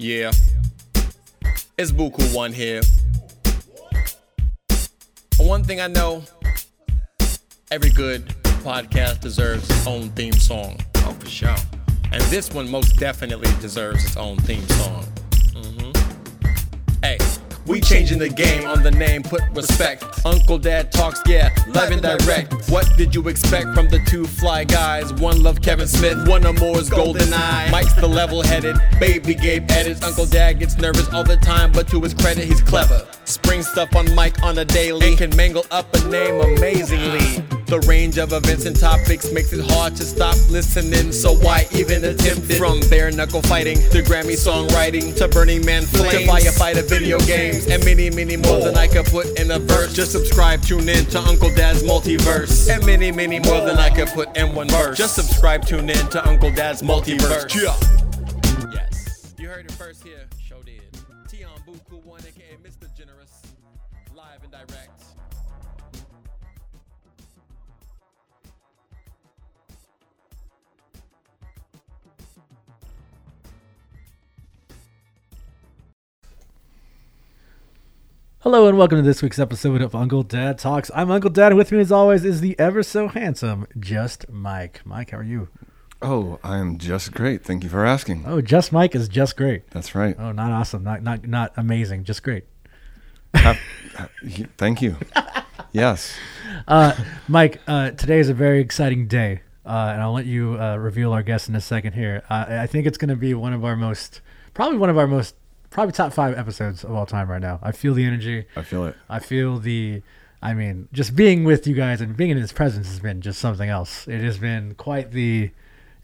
Yeah. It's Buku One here. One thing I know every good podcast deserves its own theme song. Oh, for sure. And this one most definitely deserves its own theme song. Mm-hmm. Hey. We changing the game on the name, put respect. Uncle Dad talks, yeah, live and direct. What did you expect from the two fly guys? One love Kevin Smith, one or more is Golden Eye. Mike's the level headed, baby Gabe edits. Uncle Dad gets nervous all the time, but to his credit, he's clever. Spring stuff on Mike on a daily, and can mangle up a name amazingly. The range of events and topics makes it hard to stop listening, so why even attempt it? From bare knuckle fighting to Grammy songwriting to Burning Man flames to firefighter video games and many, many more than I could put in a verse. Just subscribe, tune in to Uncle Dad's multiverse, and many, many more than I could put in one verse. Just subscribe, tune in to Uncle Dad's multiverse. Yeah. Yes, you heard it first here. Hello and welcome to this week's episode of Uncle Dad Talks. I'm Uncle Dad, and with me as always is the ever so handsome Just Mike. Mike, how are you? Oh, I'm just great. Thank you for asking. Oh, Just Mike is just great. That's right. Oh, not awesome, not not not amazing, just great. Thank you. Yes. Uh, Mike, uh, today is a very exciting day, uh, and I'll let you uh, reveal our guest in a second here. Uh, I think it's going to be one of our most, probably one of our most, probably top five episodes of all time right now. I feel the energy. I feel it. I feel the, I mean, just being with you guys and being in his presence has been just something else. It has been quite the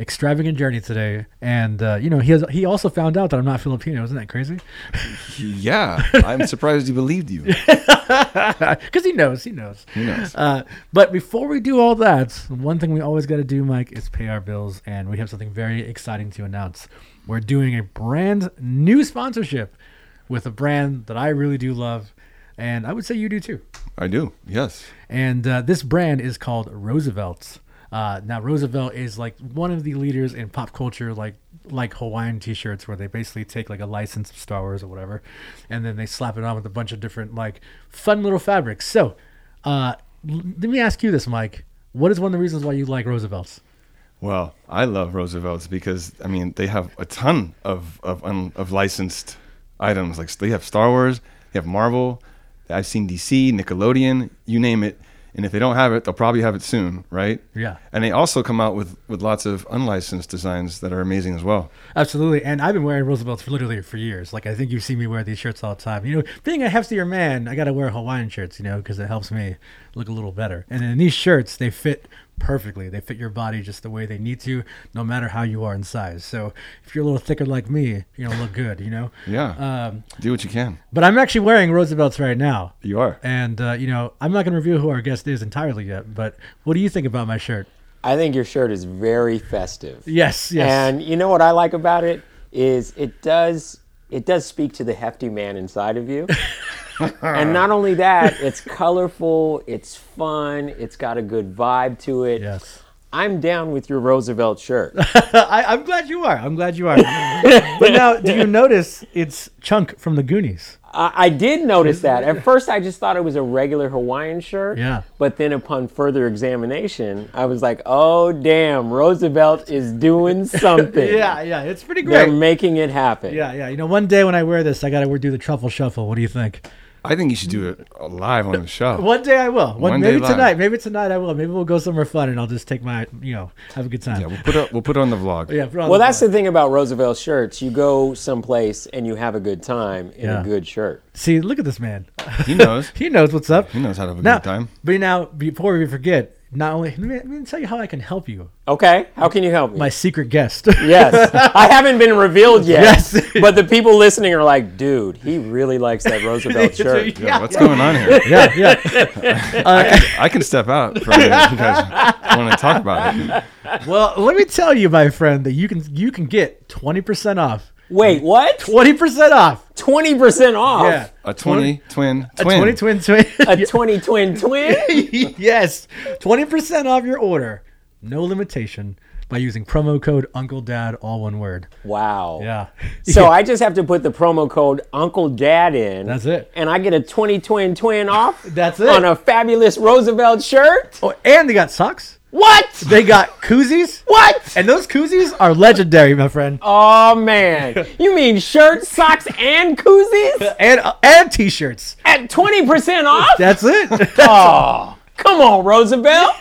extravagant journey today, and uh, you know, he has he also found out that I'm not Filipino. Isn't that crazy? Yeah. I'm surprised he believed you. Because he knows, he knows. Who knows? Uh, but before we do all that, one thing we always got to do, Mike, is pay our bills, and we have something very exciting to announce. We're doing a brand new sponsorship with a brand that I really do love, and I would say you do too. I do. Yes. And uh, this brand is called Roosevelt's. Uh, now Roosevelt is like one of the leaders in pop culture, like like Hawaiian T-shirts, where they basically take like a license of Star Wars or whatever, and then they slap it on with a bunch of different like fun little fabrics. So, uh, let me ask you this, Mike. What is one of the reasons why you like Roosevelt's? Well, I love Roosevelt's because I mean they have a ton of of un, of licensed items. Like they have Star Wars, they have Marvel. I've seen DC, Nickelodeon, you name it. And if they don't have it, they'll probably have it soon, right? Yeah. And they also come out with with lots of unlicensed designs that are amazing as well. Absolutely, and I've been wearing Roosevelt's for literally for years. Like I think you see me wear these shirts all the time. You know, being a heftier man, I got to wear Hawaiian shirts, you know, because it helps me look a little better. And in these shirts, they fit perfectly. They fit your body just the way they need to, no matter how you are in size. So if you're a little thicker like me, you're gonna look good, you know. Yeah. Um, Do what you can. but I'm actually wearing Roosevelt's right now. You are. And uh, you know, I'm not gonna reveal who our guest is entirely yet. But what do you think about my shirt? I think your shirt is very festive. Yes, yes. And you know what I like about it is it does it does speak to the hefty man inside of you. and not only that, it's colorful, it's fun, it's got a good vibe to it. yes. I'm down with your Roosevelt shirt. I, I'm glad you are. I'm glad you are. but now, do you notice it's Chunk from the Goonies? I, I did notice that. At first, I just thought it was a regular Hawaiian shirt. Yeah. But then, upon further examination, I was like, "Oh, damn! Roosevelt is doing something. Yeah, yeah, it's pretty great. They're making it happen." Yeah, yeah. You know, one day when I wear this, I gotta do the truffle shuffle. What do you think? I think you should do it live on the show. One day I will. One, One day maybe live. tonight. Maybe tonight I will. Maybe we'll go somewhere fun and I'll just take my, you know, have a good time. Yeah, we'll put it, we'll put it on the vlog. Yeah, put on Well, the that's vlog. the thing about Roosevelt shirts. You go someplace and you have a good time in Yeah. a good shirt. See, look at this man. He knows. he knows what's up. He knows how to have a Now, good time. but now, before we forget, not only let me, let me tell you how I can help you. Okay, how can you help me? My secret guest. yes, I haven't been revealed yet. Yes. but the people listening are like, dude, he really likes that Roosevelt shirt. Yeah, what's going on here? yeah, yeah. Uh, I can step out for a minute if you guys want to talk about it. well, let me tell you, my friend, that you can you can get twenty percent off. Wait, what? Twenty percent off. Twenty percent off. Yeah. A 20 twin A twin. twenty twin twin. A twenty twin twin. yes, twenty percent off your order. No limitation. by using promo code Uncle Dad, all one word. Wow. Yeah. So I just have to put the promo code Uncle Dad in. That's it. And I get a 20 twin twin off That's it. on a fabulous Roosevelt shirt. Oh, and they got socks. What? They got koozies. What? And those koozies are legendary, my friend. Oh man. You mean shirts, socks, and koozies And uh, and t-shirts. at 20% off? That's it. Oh, come on, Roosevelt.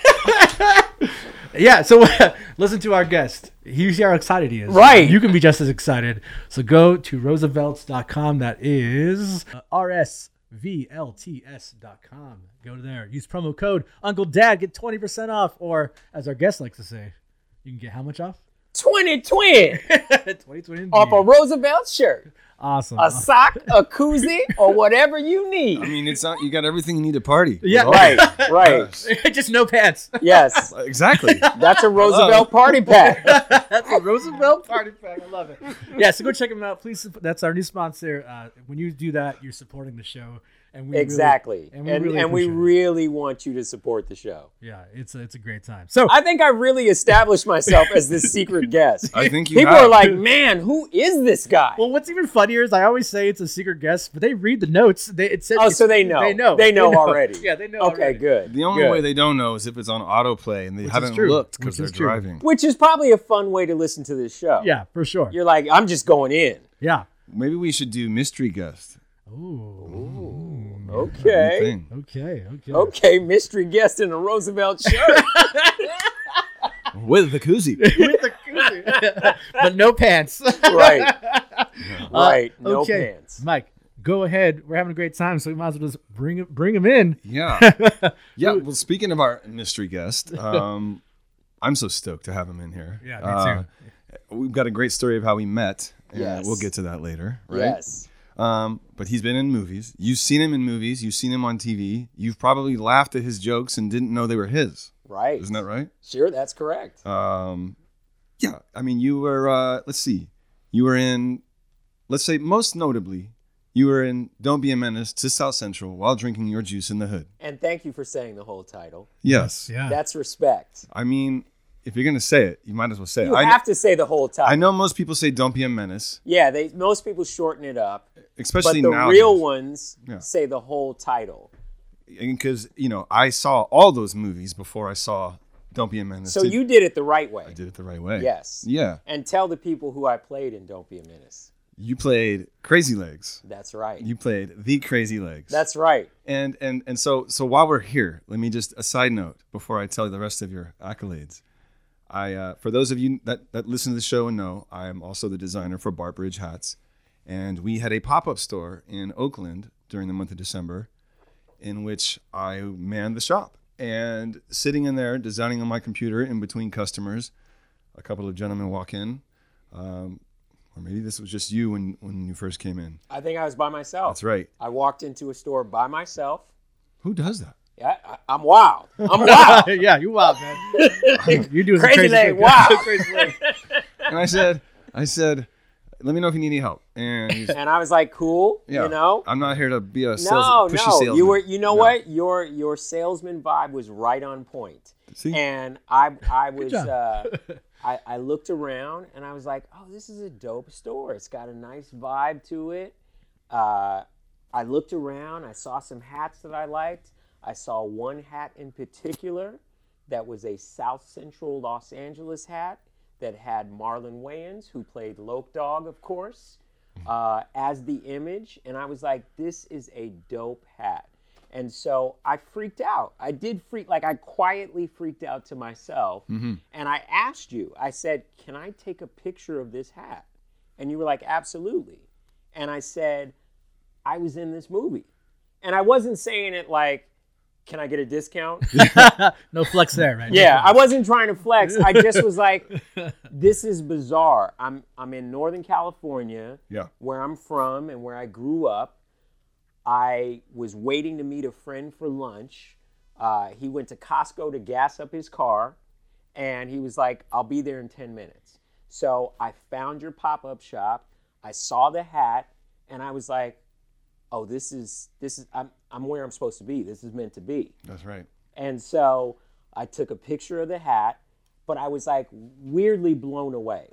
yeah. So listen to our guest. You see how excited he is. Right. You can be just as excited. So go to roosevelts.com. That is uh, rsvlts.com. Go to there. Use promo code Uncle Dad. Get twenty percent off. Or as our guest likes to say, you can get how much off? 20 twin Twenty twenty. off a Roosevelt shirt, Awesome. a sock, a koozie, or whatever you need. I mean, it's not. You got everything you need to party. Yeah. Right, right. Yes. just no pants. Yes, Exactly. that's a Roosevelt party pack. That's a Roosevelt party pack. I love it. Yeah, so go check them out. Please, sup- that's our new sponsor. Uh, when you do that, you're supporting the show, and we really- Exactly. and we and really and we really want you to support the show. yeah, it's a, it's a great time. So I think I really established myself as this secret guest. I think you People have. are like, man, who is this guy? Well, what's even funnier is I always say it's a secret guest, but they read the notes. They it says Oh, so they know. They know. They know already. Yeah, they know. okay, already. good. the only good. way they don't know is if it's on autoplay and they is haven't looked because they're true. driving. Which is probably a fun way to listen to this show. Yeah, for sure. You're like, I'm just going in. yeah. Maybe we should do mystery guest. Ooh. Okay. Okay. Okay. Okay, mystery guest in a Roosevelt shirt. With the koozie. With the koozie. but no pants. right. Right. No Uh, okay. pants. Mike, go ahead. We're having a great time, so we might as well just bring him, bring him in. Yeah. Yeah. Well, speaking of our mystery guest, um, I'm so stoked to have him in here. Yeah, me Uh, we've got a great story of how we met. And Yes. We'll get to that later, right? Yes. Um, but he's been in movies. You've seen him in movies. You've seen him on TV. You've probably laughed at his jokes and didn't know they were his. Right. Isn't that right? Sure, that's correct. Um, yeah. I mean, you were. Uh, let's see. You were in. Let's say most notably, you were in "Don't Be a Menace" to South Central while drinking your juice in the hood. And thank you for saying the whole title. Yes. Yeah. That's respect. I mean, if you're gonna say it, you might as well say You it. I, have to say the whole title. I know most people say "Don't be a menace," Yeah, they most people shorten it up, Especially but the now. real ones Yeah. say the whole title. because you know I saw all those movies before I saw "Don't Be a Menace." So to- you did it the right way. I did it the right way. Yes. Yeah. And tell the people who I played in Don't Be a Menace. You played Crazy Legs. That's right. You played the Crazy Legs. That's right. and and and so so while we're here, let me just a side note before I tell you the rest of your accolades. I uh, for those of you that that listen to the show and know, I am also the designer for Bart Bridge hats, and we had a pop up store in Oakland during the month of December, in which I manned the shop and sitting in there designing on my computer in between customers. A couple of gentlemen walk in. Um, or maybe this was just you when, when you first came in. I think I was by myself. That's right. I walked into a store by myself. Who does that? Yeah, I, I'm wild. I'm wild. yeah, you wild man. you do Crazy crazy leg, wow. Crazy leg. And I said, I said, let me know if you need any help. And and I was like, cool. yeah, You know. I'm not here to be a sales, No, pushy no. salesman. You were. You know No. what? Your your salesman vibe was right on point. See? And I I was uh, I, I looked around and I was like, oh, this is a dope store. It's got a nice vibe to it. Uh, I looked around. I saw some hats that I liked. I saw one hat in particular that was a South Central Los Angeles hat that had Marlon Wayans, who played Loc Dog, of course, uh, as the image. And I was like, this is a dope hat. And so I freaked out. I did freak, like I quietly freaked out to myself. And I asked you, I said, can I take a picture of this hat? And you were like, absolutely. And I said, I was in this movie. And I wasn't saying it like, can I get a discount? No flex there, right? Yeah, I wasn't trying to flex. I just was like, this is bizarre. I'm I'm in Northern California, Yeah. where I'm from and where I grew up. I was waiting to meet a friend for lunch. Uh, he went to Costco to gas up his car, and he was like, "I'll be there in 10 minutes." So I found your pop-up shop. I saw the hat, and I was like, "Oh, this is this is I'm I'm where I'm supposed to be. This is meant to be." That's right. And so I took a picture of the hat but I was like weirdly blown away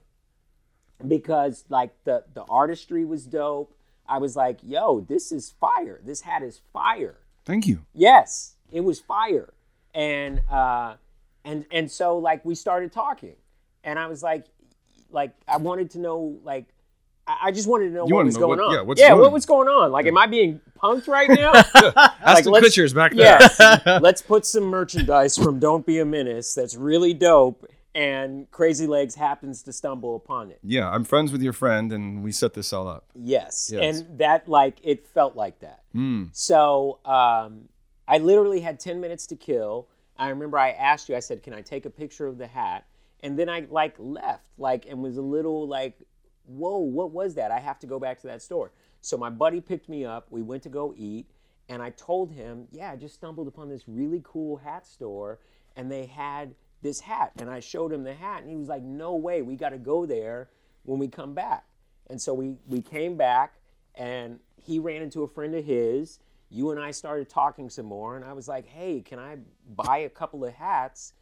because like the the artistry was dope. I was like, "Yo, this is fire. This hat is fire." Thank you. Yes, it was fire, and uh, and and so like we started talking, and I was like, like I wanted to know like. I just wanted to know You what was know going what- on. yeah, what's yeah, going what was going on? Like, am I being punked right now? Ashton let's- Kutcher's back there. yes. Let's put some merchandise from Don't Be a Menace that's really dope, and Crazy Legs happens to stumble upon it. Yeah, I'm friends with your friend, and we set this all up. Yes. Yes. And that, like, it felt like that. So um, I literally had 10 minutes to kill. I remember I asked you, I said, can I take a picture of the hat? And then I, like, left, like, and was a little like, whoa, what was that? I have to go back to that store. So my buddy picked me up. We went to go eat. And I told him, yeah, I just stumbled upon this really cool hat store and they had this hat. And I showed him the hat and he was like, no way, we got to go there when we come back. And so we, we came back and he ran into a friend of his. You and I started talking some more. And I was like, hey, can I buy a couple of hats?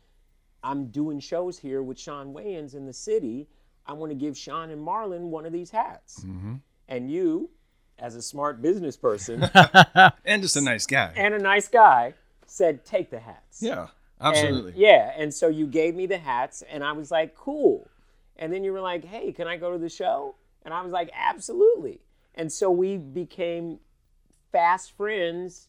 I'm doing shows here with Shawn Wayans in the city. I want to give Shawn and Marlon one of these hats. Mm-hmm. And you, as a smart business person And just a nice guy. and a nice guy, said, take the hats. yeah, And- absolutely. yeah. And so you gave me the hats, and I was like, cool. And then you were like, hey, can I go to the show? And I was like, absolutely. And so we became fast friends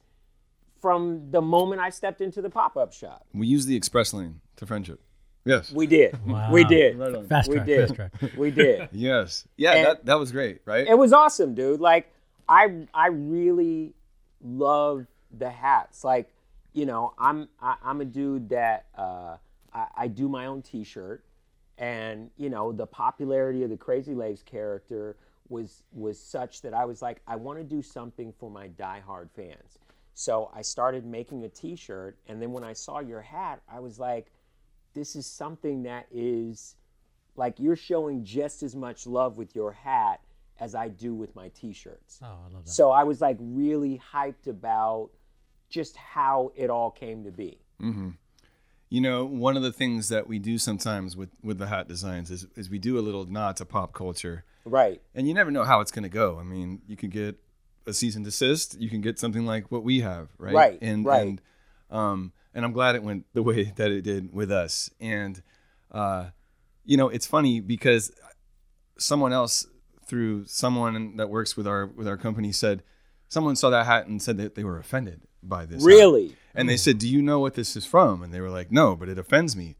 from the moment I stepped into the pop up shop. We use the express lane to friendship. Yes. We did. Wow. We did. Right on. Fast We track, did. fast track. We did. Yes. Yeah, And- that, that was great, right? it was awesome, dude. Like I I really love the hats. Like, you know, I'm I, I'm a dude that uh, I, I do my own T-shirt, and you know, the popularity of the Crazy Legs character was was such that I was like, I want to do something for my diehard fans. So I started making a T-shirt, and then when I saw your hat, I was like, this is something that is like you're showing just as much love with your hat as I do with my t-shirts. Oh, I love that. So I was like really hyped about just how it all came to be. You know, one of the things that we do sometimes with, with the hat designs is, is we do a little nod to pop culture. Right. And you never know how it's going to go. I mean, you could get a cease and desist. You can get something like what we have, right? Right, And, right. And, um, and I'm glad it went the way that it did with us. And, uh, you know, it's funny because someone else through someone that works with our with our company said someone saw that hat and said that they were offended by this. hat. Really? And they said, "Do you know what this is from?" And they were like, "No, but it offends me."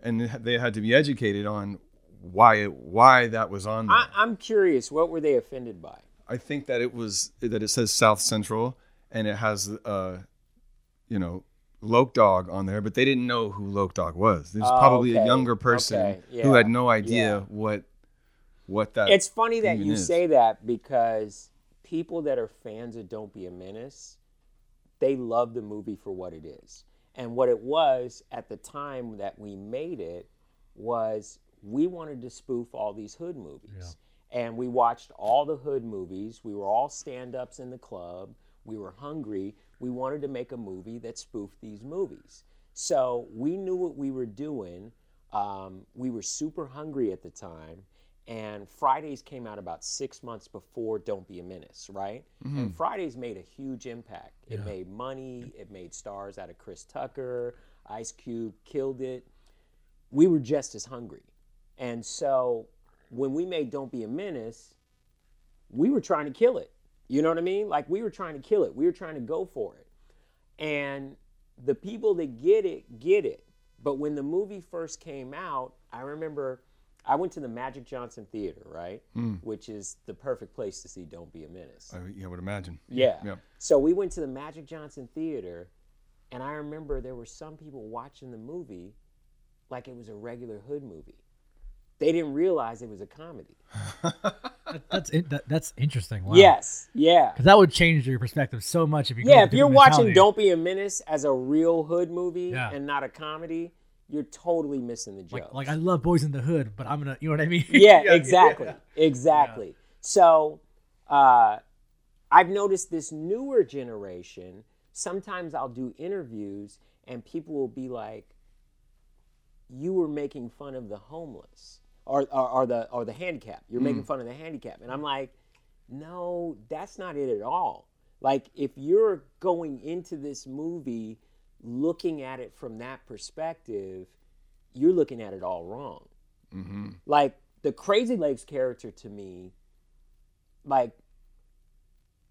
And they had to be educated on why it, why that was on there. I, I'm curious, what were they offended by? I think that it was that it says South Central and it has uh you know Loc Dog on there, but they didn't know who Loc Dog was. There's Oh, probably a younger person Okay, who had no idea yeah. what what that. It's funny that you is. say that because people that are fans of Don't Be a Menace, they love the movie for what it is. And what it was at the time that we made it was we wanted to spoof all these hood movies. And we watched all the hood movies. We were all stand ups in the club. We were hungry. We wanted to make a movie that spoofed these movies. So we knew what we were doing. Um, we were super hungry at the time. And Fridays came out about six months before Don't Be a Menace, right? And Fridays made a huge impact. It made money, it made stars out of Chris Tucker, Ice Cube killed it. We were just as hungry. And so when we made Don't Be a Menace, we were trying to kill it. You know what I mean? Like we were trying to kill it. We were trying to go for it. And the people that get it, get it. But when the movie first came out, I remember I went to the Magic Johnson Theater, right? Hmm. Which is the perfect place to see Don't Be a Menace. I, yeah, I would imagine. Yeah. Yeah. So we went to the Magic Johnson Theater, and I remember there were some people watching the movie like it was a regular hood movie. They didn't realize it was a comedy. That's in, that, that's interesting. Wow. Yes. Yeah. because that would change your perspective so much if you. Yeah, if you're watching. Don't Be a Menace as a real hood movie Yeah. and not a comedy, you're totally missing the joke. like, like I love Boys in the Hood, but I'm gonna, you know what I mean? yeah, exactly, exactly. So, uh, I've noticed this newer generation. Sometimes I'll do interviews and people will be like, you were making fun of the homeless or, or, or the or the handicap. You're making mm. fun of the handicap. And I'm like, no, that's not it at all. Like if you're going into this movie looking at it from that perspective, you're looking at it all wrong. Mm-hmm. Like the Crazy Legs character to me, like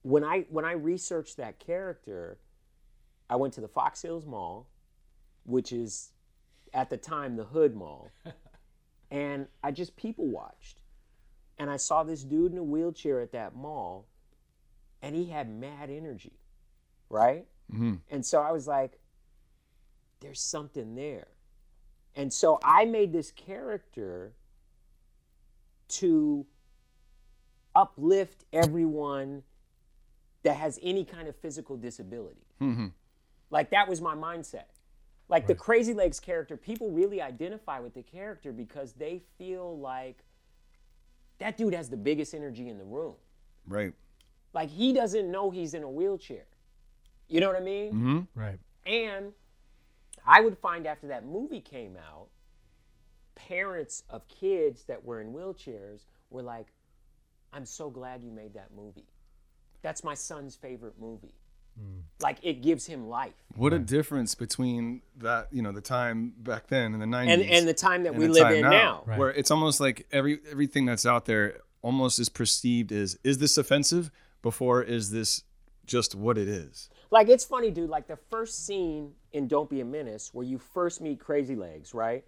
when I when I researched that character, I went to the Fox Hills Mall, which is at the time the Hood Mall, and I just people watched. And I saw this dude in a wheelchair at that mall, and he had mad energy, right? Mm-hmm. And so I was like, there's something there. And so I made this character to uplift everyone that has any kind of physical disability. Mm-hmm. Like that was my mindset. Like the Crazy Legs character, people really identify with the character because they feel like that dude has the biggest energy in the room. Right. Like he doesn't know he's in a wheelchair. You know what I mean? Mm-hmm. Right. And I would find after that movie came out, parents of kids that were in wheelchairs were like, I'm so glad you made that movie. That's my son's favorite movie. Mm. Like it gives him life. What a difference between that, you know, the time back then in the 90s. And and the time that and we live time in now. Right. Where it's almost like every everything that's out there almost is perceived as is this offensive before is this just what it is? Like it's funny, dude. Like the first scene in Don't Be a Menace, where you first meet Crazy Legs, right?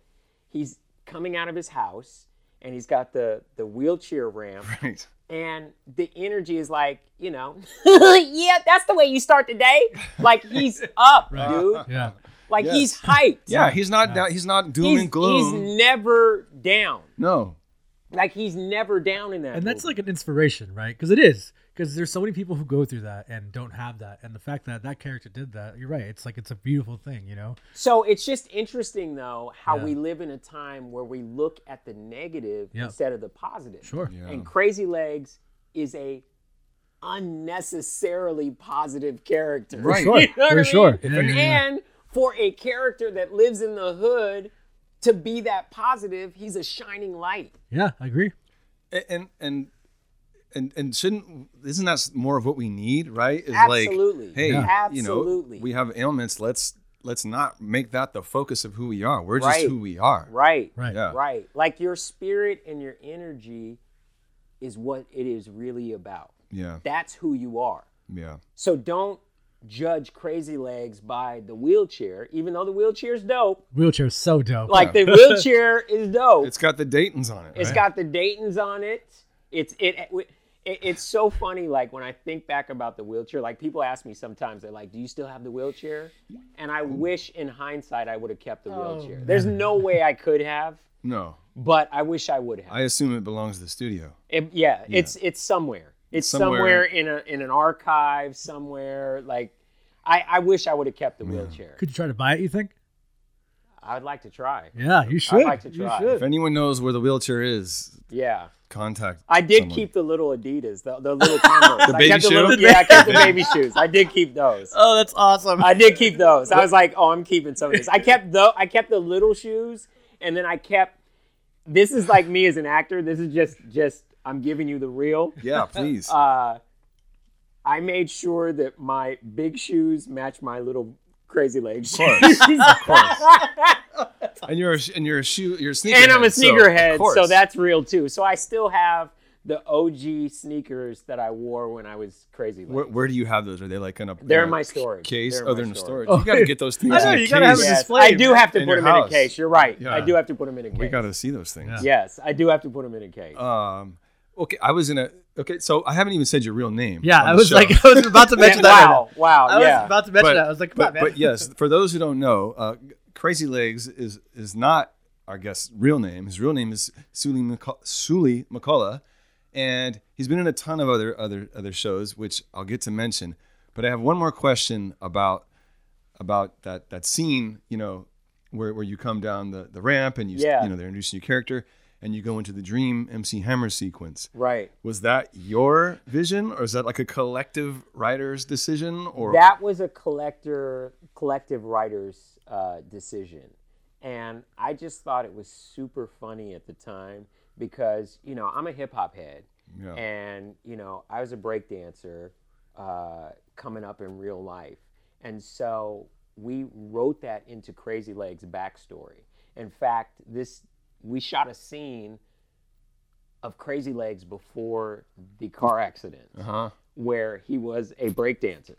He's coming out of his house and he's got the the wheelchair ramp, Right. And the energy is like, you know, yeah, that's the way you start the day. Like he's up, dude. Yeah. Like Yes. he's hyped. Yeah, he's not that he's not doom he's, and gloom. he's never down. no. Like he's never down in that. And that's movie. like an inspiration, right? Because it is. Because there's so many people who go through that and don't have that. And the fact that that character did that, you're right. It's like it's a beautiful thing, you know? So it's just interesting, though, how Yeah. we live in a time where we look at the negative Yep. instead of the positive. Sure. And Crazy Legs is a unnecessarily positive character. Right. Sure. You know what For I sure. mean? Yeah, yeah, yeah. And for a character that lives in the hood to be that positive, he's a shining light. Yeah, I agree. and and and and shouldn't isn't that more of what we need right is Absolutely. like hey Yeah. you know Absolutely. we have ailments let's let's not make that the focus of who we are we're just who we are Right. Right. yeah Right. Like your spirit and your energy is what it is really about. yeah That's who you are. yeah So don't judge Crazy Legs by the wheelchair, even though the wheelchair's dope. Wheelchair's so dope. Like the wheelchair is dope. it's got the daytons on it It's right? got the Dayton's on it. It's it, it, It's so funny. Like when I think back about the wheelchair, like people ask me sometimes, they're like, "Do you still have the wheelchair?" And I wish, in hindsight, I would have kept the oh, wheelchair. There's no way I could have, no but I wish I would have. i assume it belongs to the studio It- yeah, it's it's somewhere. It's Somewhere- somewhere, in a in an archive somewhere. Like, I I wish I would have kept the wheelchair. Could you try to buy it? You think? I'd like to try. Yeah, you should. like to try. should. if anyone knows where the wheelchair is Yeah. Contact I did someone. keep the little Adidas, the, the little Converse. The I baby kept shoe? little- yeah, I kept the baby shoes. I did keep those. Oh, that's awesome. I did keep those. I was like, oh, I'm keeping some of this. I kept the I kept the little shoes, and then I kept. This is like me as an actor. This is just just I'm giving you the real. yeah please Uh, I made sure that my big shoes match my little crazy legs. And you're a, and you're a shoe you're a sneaker and I'm a sneakerhead, so, course. that's real too. So I still have the OG sneakers that I wore when I was crazy. Where, where do you have those are they like in a They're in in my storage. case They're oh they're in the storage. storage you gotta get those things I know, in a you gotta have case. it Yes, displayed I do have to put your them in a case. You're right. Yeah. I do have to put them in a case. we gotta see those things Yeah. Yes, I do have to put them in a case. Um, okay, I was in a. Okay, so I haven't even said your real name. Yeah, I was show. like, I was about to mention that. wow, wow. I yeah. was about to mention but, that. I was like, come but, on, man. but yes, for those who don't know, uh, Crazy Legs is is not our guest's real name. His real name is Suli McCul- Suli McCullough, and he's been in a ton of other other other shows, which I'll get to mention. But I have one more question about about that that scene. You know, where where you come down the the ramp and you Yeah. you know they're introducing your character. And you go into the dream MC Hammer sequence. right. Was that your vision, or is that like a collective writer's decision, or That was a collector, collective writer's uh, decision, And I just thought it was super funny at the time because, you know, I'm a hip hop head. Yeah. And, you know, I was a breakdancer uh, coming up in real life. And so we wrote that into Crazy Legs backstory. In fact, this we shot a scene of Crazy Legs before the car accident Uh-huh. where he was a breakdancer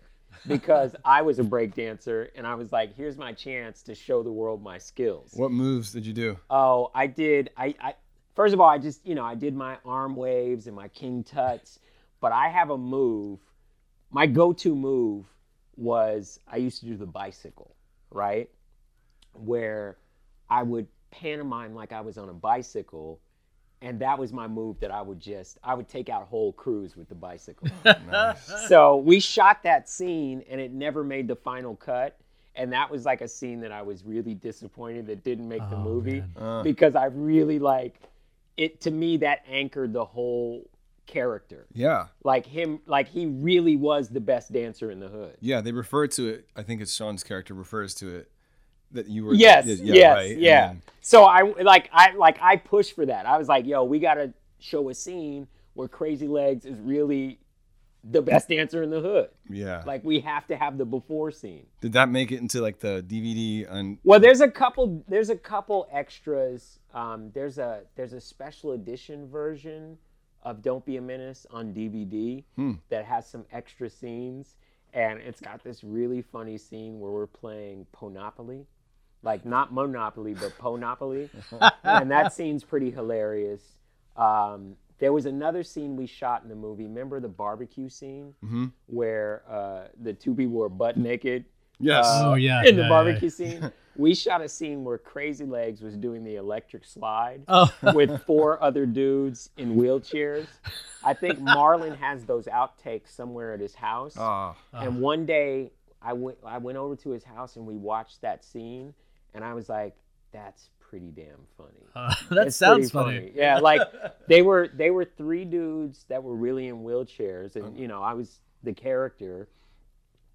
because I was a breakdancer and I was like, here's my chance to show the world my skills. What moves did you do? Oh, I did. I, I first of all, I just you know I did my arm waves and my king tuts, but I have a move. My go-to move was I used to do the bicycle, right? Where I would pantomime like I was on a bicycle, and that was my move that I would just I would take out whole crews with the bicycle. So we shot that scene and it never made the final cut. And that was like a scene that I was really disappointed that didn't make the oh, movie uh. because I really like it to me that anchored the whole character. Yeah. Like him like he really was the best dancer in the hood. Yeah, they refer to it. I think it's Shawn's character refers to it that you were. Yes, yeah, yes, right, yeah. then- So I like I like I pushed for that. I was like, yo, we gotta show a scene where Crazy Legs is really the best dancer in the hood. yeah. Like we have to have the before scene. Did that make it into like the DVD? On Well, there's a couple. There's a couple extras. Um, there's a there's a special edition version of Don't Be a Menace on DVD that has some extra scenes, and it's got this really funny scene where we're playing Ponopoly, like not Monopoly but Ponopoly, and that scene's pretty hilarious. Um, there was another scene we shot in the movie. Remember the barbecue scene where uh, the two people were butt naked yes. Oh yeah. in yeah, the yeah, barbecue scene. We shot a scene where Crazy Legs was doing the electric slide Oh. with four other dudes in wheelchairs. I think Marlon has those outtakes somewhere at his house. Ah, And one day I went I went over to his house and we watched that scene and I was like, that's pretty damn funny. Uh, that It's sounds pretty funny. Yeah, like they were they were three dudes that were really in wheelchairs, and you know I was the character,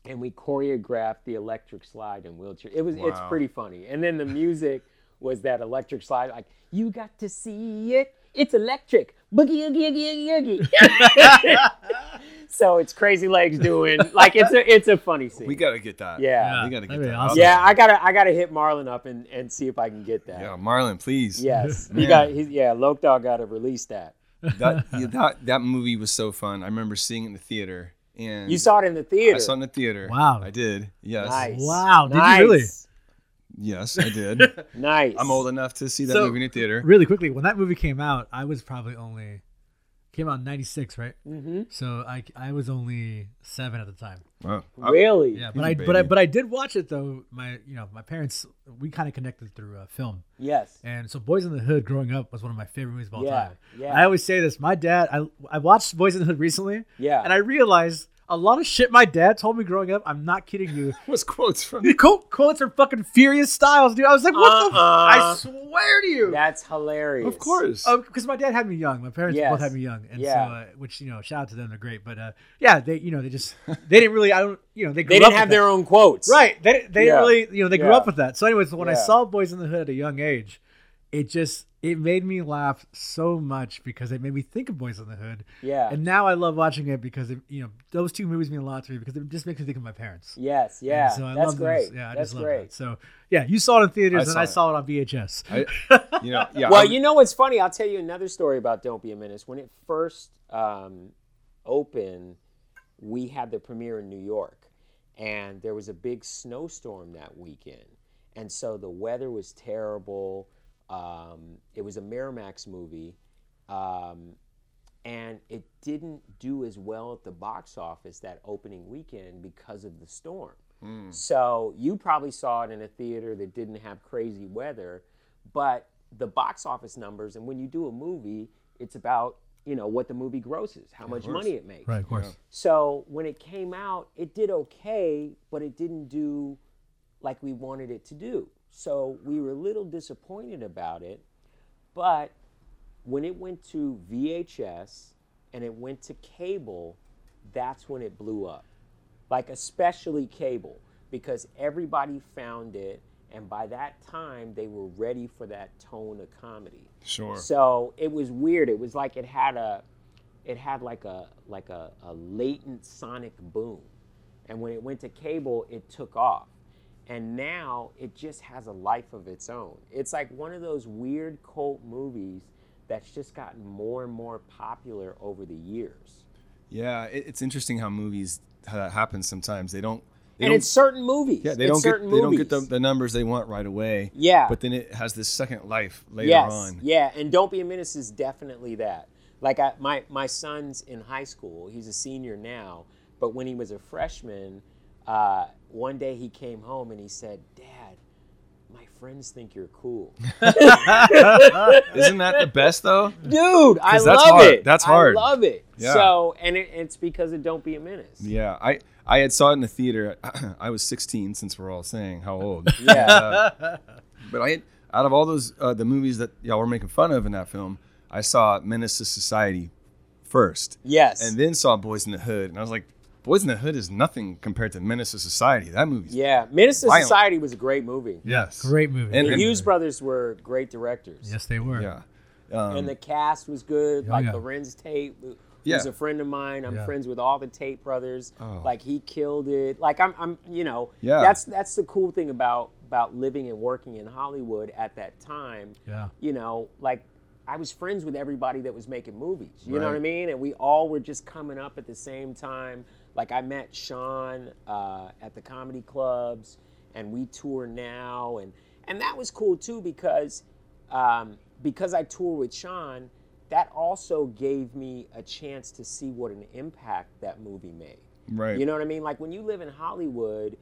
and we choreographed the electric slide in wheelchair. It was it's pretty funny, and then the music was that electric slide, like you got to see it. It's electric, boogie oogie oogie oogie oogie. so it's crazy legs doing like it's a it's a funny scene. we gotta get that. Yeah. we gotta get that'd be that. awesome. yeah, I gotta I gotta hit Marlon up and, and see if I can get that. yeah, Marlon, please. Yes, he got. He, yeah, Loc Dog got to release that. that, yeah, that that movie was so fun. I remember seeing it in the theater, and You saw it in the theater. I saw it in the theater. Wow. I did. Yes. Nice. Wow, did you nice. really? Yes, I did. Nice. I'm old enough to see that So- movie in the theater. Really quickly, when that movie came out, I was probably only came out in '96, right? Mm-hmm. So I I was only seven at the time. Wow. I- Really? Yeah, He's but a I but I baby. but I did watch it though. My you know my parents we kind of connected through uh, film. Yes. And so Boys in the Hood growing up was one of my favorite movies of all Yeah, time. yeah. I always say this. My dad, I, I watched Boys in the Hood recently. Yeah. And I realized a lot of shit my dad told me growing up, I'm not kidding you. was quotes from The quote, quotes are fucking Furious Styles, dude. I was like, what the? F-? I Uh-uh. swear to you. That's hilarious. Of course. Oh, because my dad had me young. My parents Yes. both had me young, and Yeah. so uh, which you know, shout out to them, they're great. But uh, yeah, they you know they just they didn't really I don't you know they grew. They didn't have with that. their own quotes. right. They they Yeah. didn't really you know they grew Yeah. up with that. So anyways, when I saw Boys in the Hood at a young age, it just it made me laugh so much because it made me think of Boys in the Hood. Yeah. And now I love watching it because it, you know those two movies mean a lot to me because it just makes me think of my parents. Yes. And Yeah. so I That's love those- great. Yeah, I That's just love great. that. So yeah, you saw it in theaters I and saw I it. saw it on VHS. I, you know, yeah. Well, I'm- you know what's funny? I'll tell you another story about Don't Be a Menace. When it first um, opened, we had the premiere in New York, and there was a big snowstorm that weekend, and so the weather was terrible. Um, it was a Miramax movie, um, and it didn't do as well at the box office that opening weekend because of the storm. So you probably saw it in a theater that didn't have crazy weather, but the box office numbers, and when you do a movie, it's about you know what the movie grosses, how much money it makes. right, of course. So when it came out, it did okay, but it didn't do like we wanted it to do. So we were a little disappointed about it. But when it went to VHS and it went to cable, that's when it blew up. Like especially cable, because everybody found it and by that time they were ready for that tone of comedy. Sure. So it was weird. It was like it had a, it had like a like a, a latent sonic boom, and when it went to cable, it took off, and now it just has a life of its own. It's like one of those weird cult movies that's just gotten more and more popular over the years. Yeah, it's interesting how movies how that happens sometimes. They don't. They and don't, it's certain movies. yeah, they It's don't get certain they don't get the, the numbers they want right away. Yeah. But then it has this second life later yes, on. Yeah, and Don't Be a Menace is definitely that. Like I, my my son's in high school. He's a senior now, but when he was a freshman, uh, one day he came home and he said, "Dad, my friends think you're cool." Isn't that the best though? Dude, I 'Cause love hard. it. That's hard. I love it. Yeah. So, and it, it's because of Don't Be a Menace. Yeah, I I had saw it in the theater. I was 16 since we're all saying how old. Yeah. Uh, but I out of all those uh, the movies that y'all were making fun of in that film, I saw Menace to Society first, Yes. and then saw Boys in the Hood, and I was like, Boys in the Hood is nothing compared to Menace to Society. That movie. yeah, Menace to Violent. Society was a great movie. yes, Great movie. And- The and- Hughes brothers were great directors. yes, they were. Yeah, um, and the cast was good. Oh, like yeah. Larenz Tate, who's Yeah. a friend of mine. I'm Yeah. friends with all the Tate brothers. Oh. Like he killed it. Like I'm, I'm, you know, Yeah. That's that's the cool thing about about living and working in Hollywood at that time. Yeah. You know, like I was friends with everybody that was making movies. You know what I mean? And we all were just coming up at the same time. Like I met Shawn uh, at the comedy clubs, and we tour now, and and that was cool too because um, because I tour with Shawn, that also gave me a chance to see what an impact that movie made. right. You know what I mean? Like when you live in Hollywood,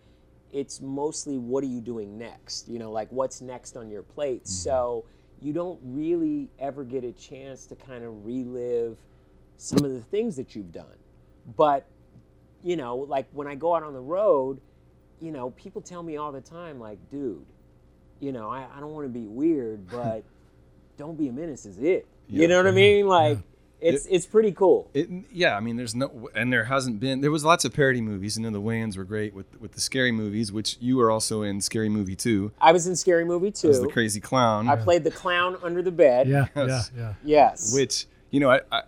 it's mostly what are you doing next? You know, like what's next on your plate. So you don't really ever get a chance to kind of relive some of the things that you've done. But, you know, like when I go out on the road, you know, people tell me all the time, like, dude, you know, I, I don't want to be weird, but don't be a menace is it. You know what I mm-hmm. mean? Like, it's it's pretty cool. It, yeah, I mean, there's no, and there hasn't been. There was lots of parody movies, and then the Wayans were great with with the scary movies, which you were also in Scary Movie Two. I was in Scary Movie too. as the crazy clown. I played the clown under the bed. Yeah. Yes. Yeah. Yeah. Yes. which you know I, I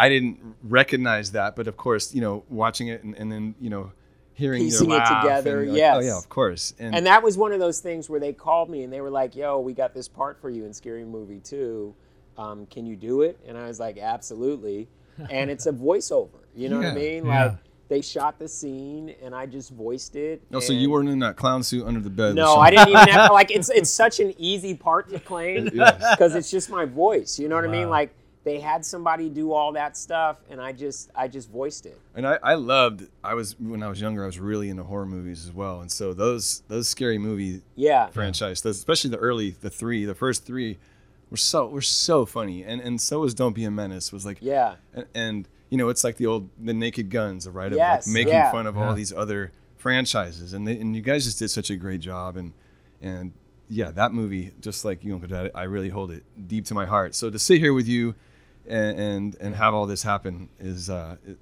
I didn't recognize that, but of course you know watching it and, and then you know hearing Piecing it together, and like, yes. oh yeah, of course, and, and that was one of those things where they called me and they were like, "Yo, we got this part for you in Scary Movie 2. Um, can you do it?" And I was like, "Absolutely." And it's a voiceover. You know what I Yeah. mean? Yeah. Like they shot the scene and I just voiced it. No, so you weren't in that clown suit under the bed? No, I didn't even have like it's it's such an easy part to claim Yes. because it's just my voice. You know what I mean? Like they had somebody do all that stuff and I just I just voiced it. And I, I loved. I was when I was younger. I was really into horror movies as well, and so those those scary movie Yeah. franchise, those, especially the early, the three, the first three, were so were so funny, and and so was Don't Be a Menace was like Yeah. and, and you know it's like the old the Naked Guns, right? Yes, of like making yeah. fun of Yeah. all these other franchises, and they, and you guys just did such a great job, and and yeah, that movie, just like you, Uncle Dad, I really hold it deep to my heart. So to sit here with you, and and, and have all this happen is uh, it,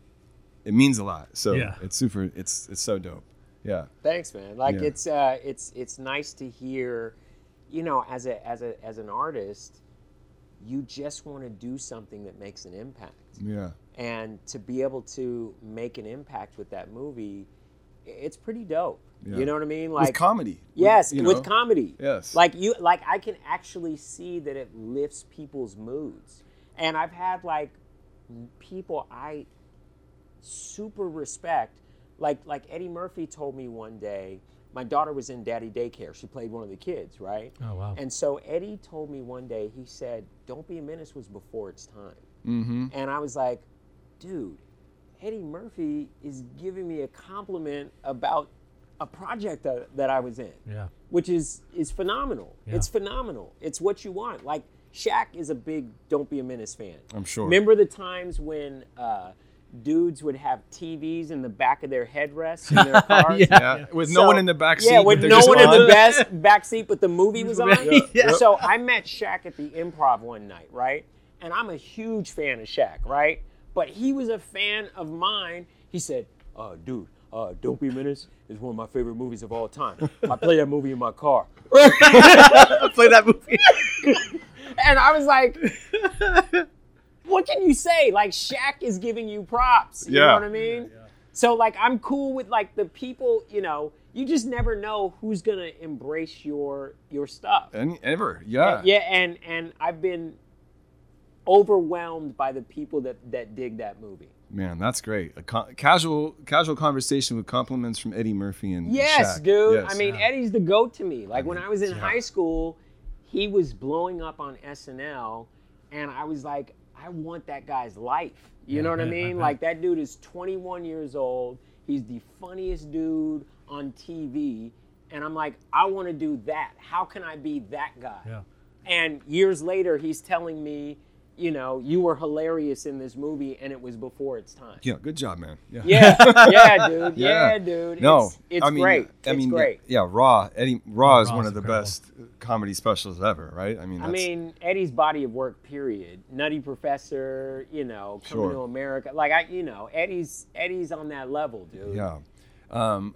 it means a lot. So Yeah. it's super. It's it's so dope. Yeah. Thanks, man. Like Yeah. it's uh, it's it's nice to hear, you know, as a as a as an artist, you just want to do something that makes an impact, Yeah. and to be able to make an impact with that movie, it's pretty dope. Yeah. You know what I mean? with comedy. Yes, you with comedy. Yes. Like you like I can actually see that it lifts people's moods. And I've had like people I super respect like like Eddie Murphy told me one day my daughter was in daddy daycare. She played one of the kids, right? Oh wow. And so Eddie told me one day, he said, Don't Be a Menace was before its time. Mm-hmm. And I was like, dude, Eddie Murphy is giving me a compliment about a project that, that I was in, yeah. which is is phenomenal. Yeah. It's phenomenal. It's what you want. Like Shaq is a big Don't Be a Menace fan. I'm sure. Remember the times when uh, dudes would have TVs in the back of their headrests in their cars? Yeah. Yeah. With no one in the back seat. Yeah, with no just one in the best back seat, but the movie was on. Yeah. So I met Shaq at the Improv one night, right? And I'm a huge fan of Shaq, right? But he was a fan of mine. He said, "Oh, dude, uh, Dopey Menace is one of my favorite movies of all time. I play that movie in my car. I play that movie. And I was like, what can you say? Like Shaq is giving you props. You know what I mean? So like I'm cool with like the people, you know, you just never know who's gonna embrace your your stuff. and ever, yeah. Yeah, and and I've been overwhelmed by the people that that dig that movie. Man, that's great. A co- casual, casual conversation with compliments from Eddie Murphy and Yes, Shaq. dude. Yes. I mean, Eddie's the goat to me. Like when I was in high school, he was blowing up on SNL, and I was like, I want that guy's life. You know what I I mean? bet. Like mm-hmm. that dude is 21 years old. He's the funniest dude on TV, and I'm like, I want to do that. How can I be that guy? Yeah. And years later, he's telling me, you know, you were hilarious in this movie, and it was before its time. yeah, good job, man. Yeah. Yeah, yeah, dude. Yeah, Yeah. dude. No, it's, it's I mean, great. I it's mean, great. Yeah, Raw. Eddie Raw is Raw's one of the incredible. best comedy specials ever, right? I mean, I mean, Eddie's body of work. Period. Nutty Professor. You know, coming Sure. to America. Like I, you know, Eddie's Eddie's on that level, dude. yeah, um,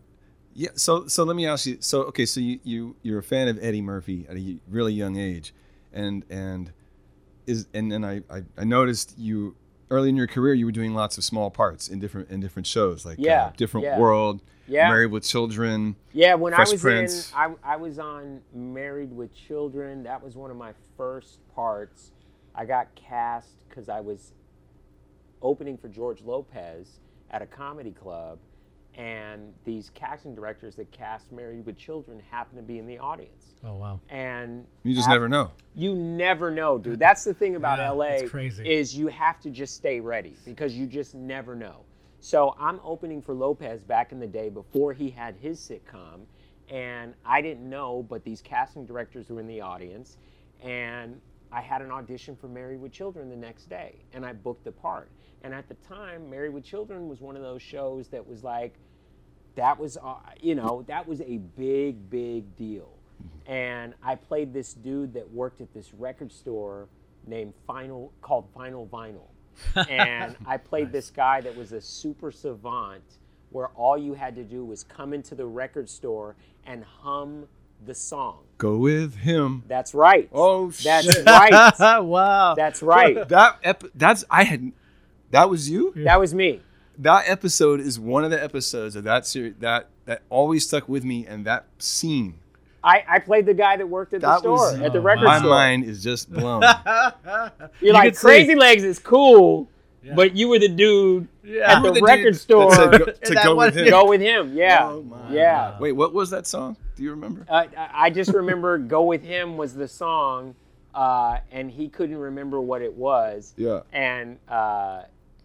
yeah. So, so let me ask you. So, okay, so you you you're a fan of Eddie Murphy at a really young age, and and is and then I I, I noticed you early in your career you were doing lots of small parts in different in different shows like uh, Yeah, different yeah. world, Yeah. Married with Children. Yeah, when Fresh I was Prince. in, I, I was on Married with Children. That was one of my first parts. I got cast because I was opening for George Lopez at a comedy club, and these casting directors that cast Married with Children happened to be in the audience. Oh wow. And You just af- never know. You never know, dude. That's the thing about Yeah, LA it's crazy. is you have to just stay ready because you just never know. So I'm opening for Lopez back in the day before he had his sitcom, and I didn't know, but these casting directors were in the audience, and I had an audition for Married with Children the next day, and I booked the part. And at the time, Married with Children was one of those shows that was like, that was uh, you know that was a big big deal and i played this dude that worked at this record store named final called final vinyl and i played this guy that was a super savant where all you had to do was come into the record store and hum the song Go with him. that's right Oh, that's shit. right wow. that's right That ep- that's I had. That was you. that was me That episode is one of the episodes of that series that that always stuck with me, and that scene. I, I played the guy that worked at the store was at the Oh, record My store My mind is just blown. You're You like could see. Crazy Legs is cool, but you were the dude Yeah. at the, the record store. that go- to go with him. Go with him, yeah, Oh, my yeah. Wait, what was that song? Do you remember? Uh, I I just remember "Go with Him" was the song, uh, and he couldn't remember what it was. Yeah. And uh,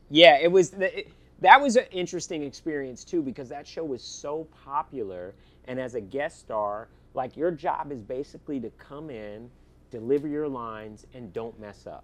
yeah, it was the, it- that was an interesting experience too because that show was so popular, and as a guest star, like your job is basically to come in, deliver your lines, and don't mess up.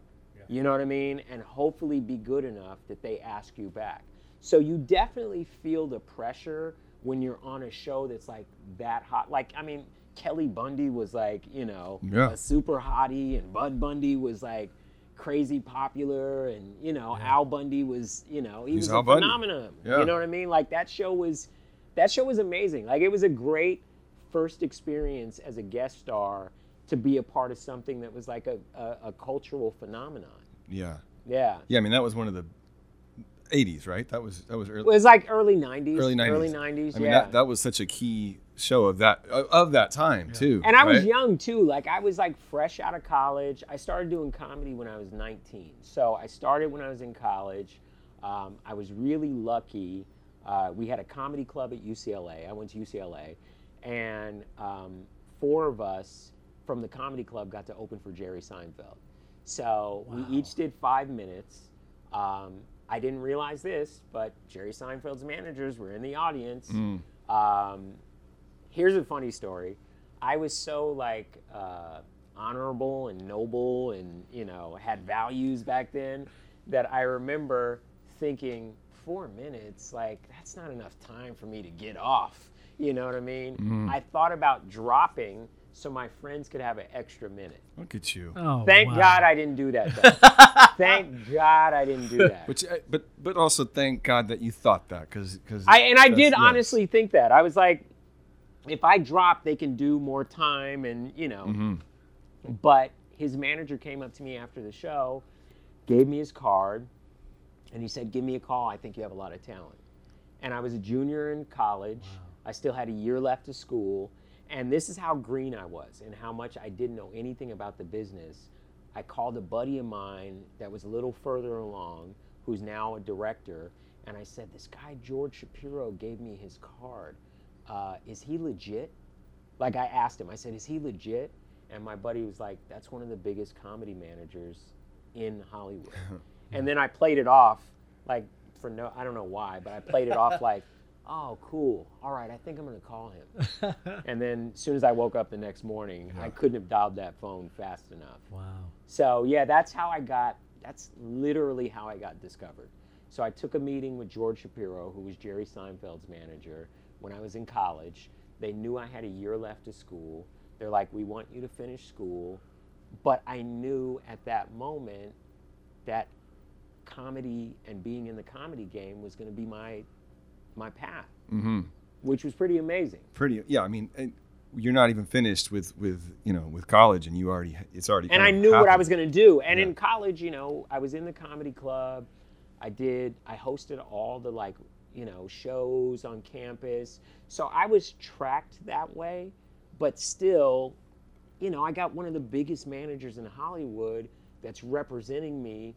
You know what I mean? And hopefully be good enough that they ask you back. So you definitely feel the pressure when you're on a show that's like that hot. Like, I mean, Kelly Bundy was like, you know, Yeah. a super hottie, and Bud Bundy was like crazy popular, and you know, Al Bundy was, you know, he He's was Al a Bundy. phenomenon. Yeah. You know what I mean? Like that show was, that show was amazing. Like it was a great first experience as a guest star to be a part of something that was like a, a, a cultural phenomenon. Yeah. Yeah. Yeah. I mean, that was one of the '80s, right? That was that was early. It was like early 90s. early 90s. Early 90s, I mean, yeah. that, that was such a key show of that of of that time too. and I was young too. Like I was like fresh out of college. I started doing comedy when I was 19. So I started when I was in college. Um, I was really lucky. Uh, we had a comedy club at UCLA. I went to UCLA, and um, four of us from the comedy club got to open for Jerry Seinfeld. So we each did five minutes. Um, I didn't realize this, but Jerry Seinfeld's managers were in the audience. Um, here's a funny story. I was so like uh, honorable and noble, and you know had values back then that I remember thinking four minutes like that's not enough time for me to get off. You know what I mean? I thought about dropping so my friends could have an extra minute. Look at you. Oh, Thank wow. God I didn't do that. Though. Thank God I didn't do that. But, but but also thank God that you thought that because because I and I did honestly think that. I was like, if I drop, they can do more time, and you know. Mm-hmm. But his manager came up to me after the show, gave me his card, and he said, "Give me a call. I think you have a lot of talent." And I was a junior in college. I still had a year left of school, and this is how green I was and how much I didn't know anything about the business. I called a buddy of mine that was a little further along, who's now a director, and I said, "This guy George Shapiro gave me his card. Uh, is he legit?" Like I asked him, I said, "Is he legit?" And my buddy was like, "That's one of the biggest comedy managers in Hollywood." and then I played it off like for no, I don't know why, but I played it off like, "Oh, cool. All right, I think I'm gonna call him." and then as soon as I woke up the next morning, I couldn't have dialed that phone fast enough. Wow. So yeah, that's how I got. That's literally how I got discovered. So I took a meeting with George Shapiro, who was Jerry Seinfeld's manager, when I was in college. They knew I had a year left of school. They're like, "We want you to finish school," but I knew at that moment that comedy and being in the comedy game was going to be my my path, Mm-hmm. which was pretty amazing. Pretty yeah. I mean, and you're not even finished with with you know with college, and you already it's already. and I knew what I was going to do. And Yeah. in college, you know, I was in the comedy club. I did. I hosted all the like, you know, shows on campus. So I was tracked that way, but still, you know, I got one of the biggest managers in Hollywood that's representing me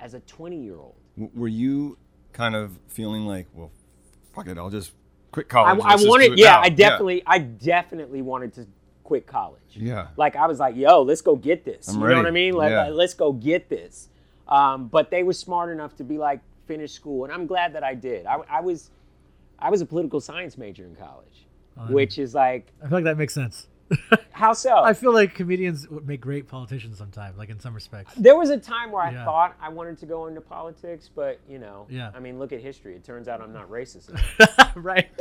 as a 20-year-old. W- Were you kind of feeling like, well, fuck it, I'll just quit college. I do wanted, yeah, now." I definitely, I definitely wanted to quit college. Yeah. Like I was like, yo, let's go get this. I'm you know what I mean? Like, Yeah. let's go get this. Um, but they were smart enough to be like, finish school, and I'm glad that I did. I, I was, I was a political science major in college, which is like, I feel like that makes sense. how so? I feel like comedians would make great politicians sometimes, like in some respects. there was a time where I Yeah. thought I wanted to go into politics, but you know, Yeah. I mean, look at history. It turns out I'm not racist. right.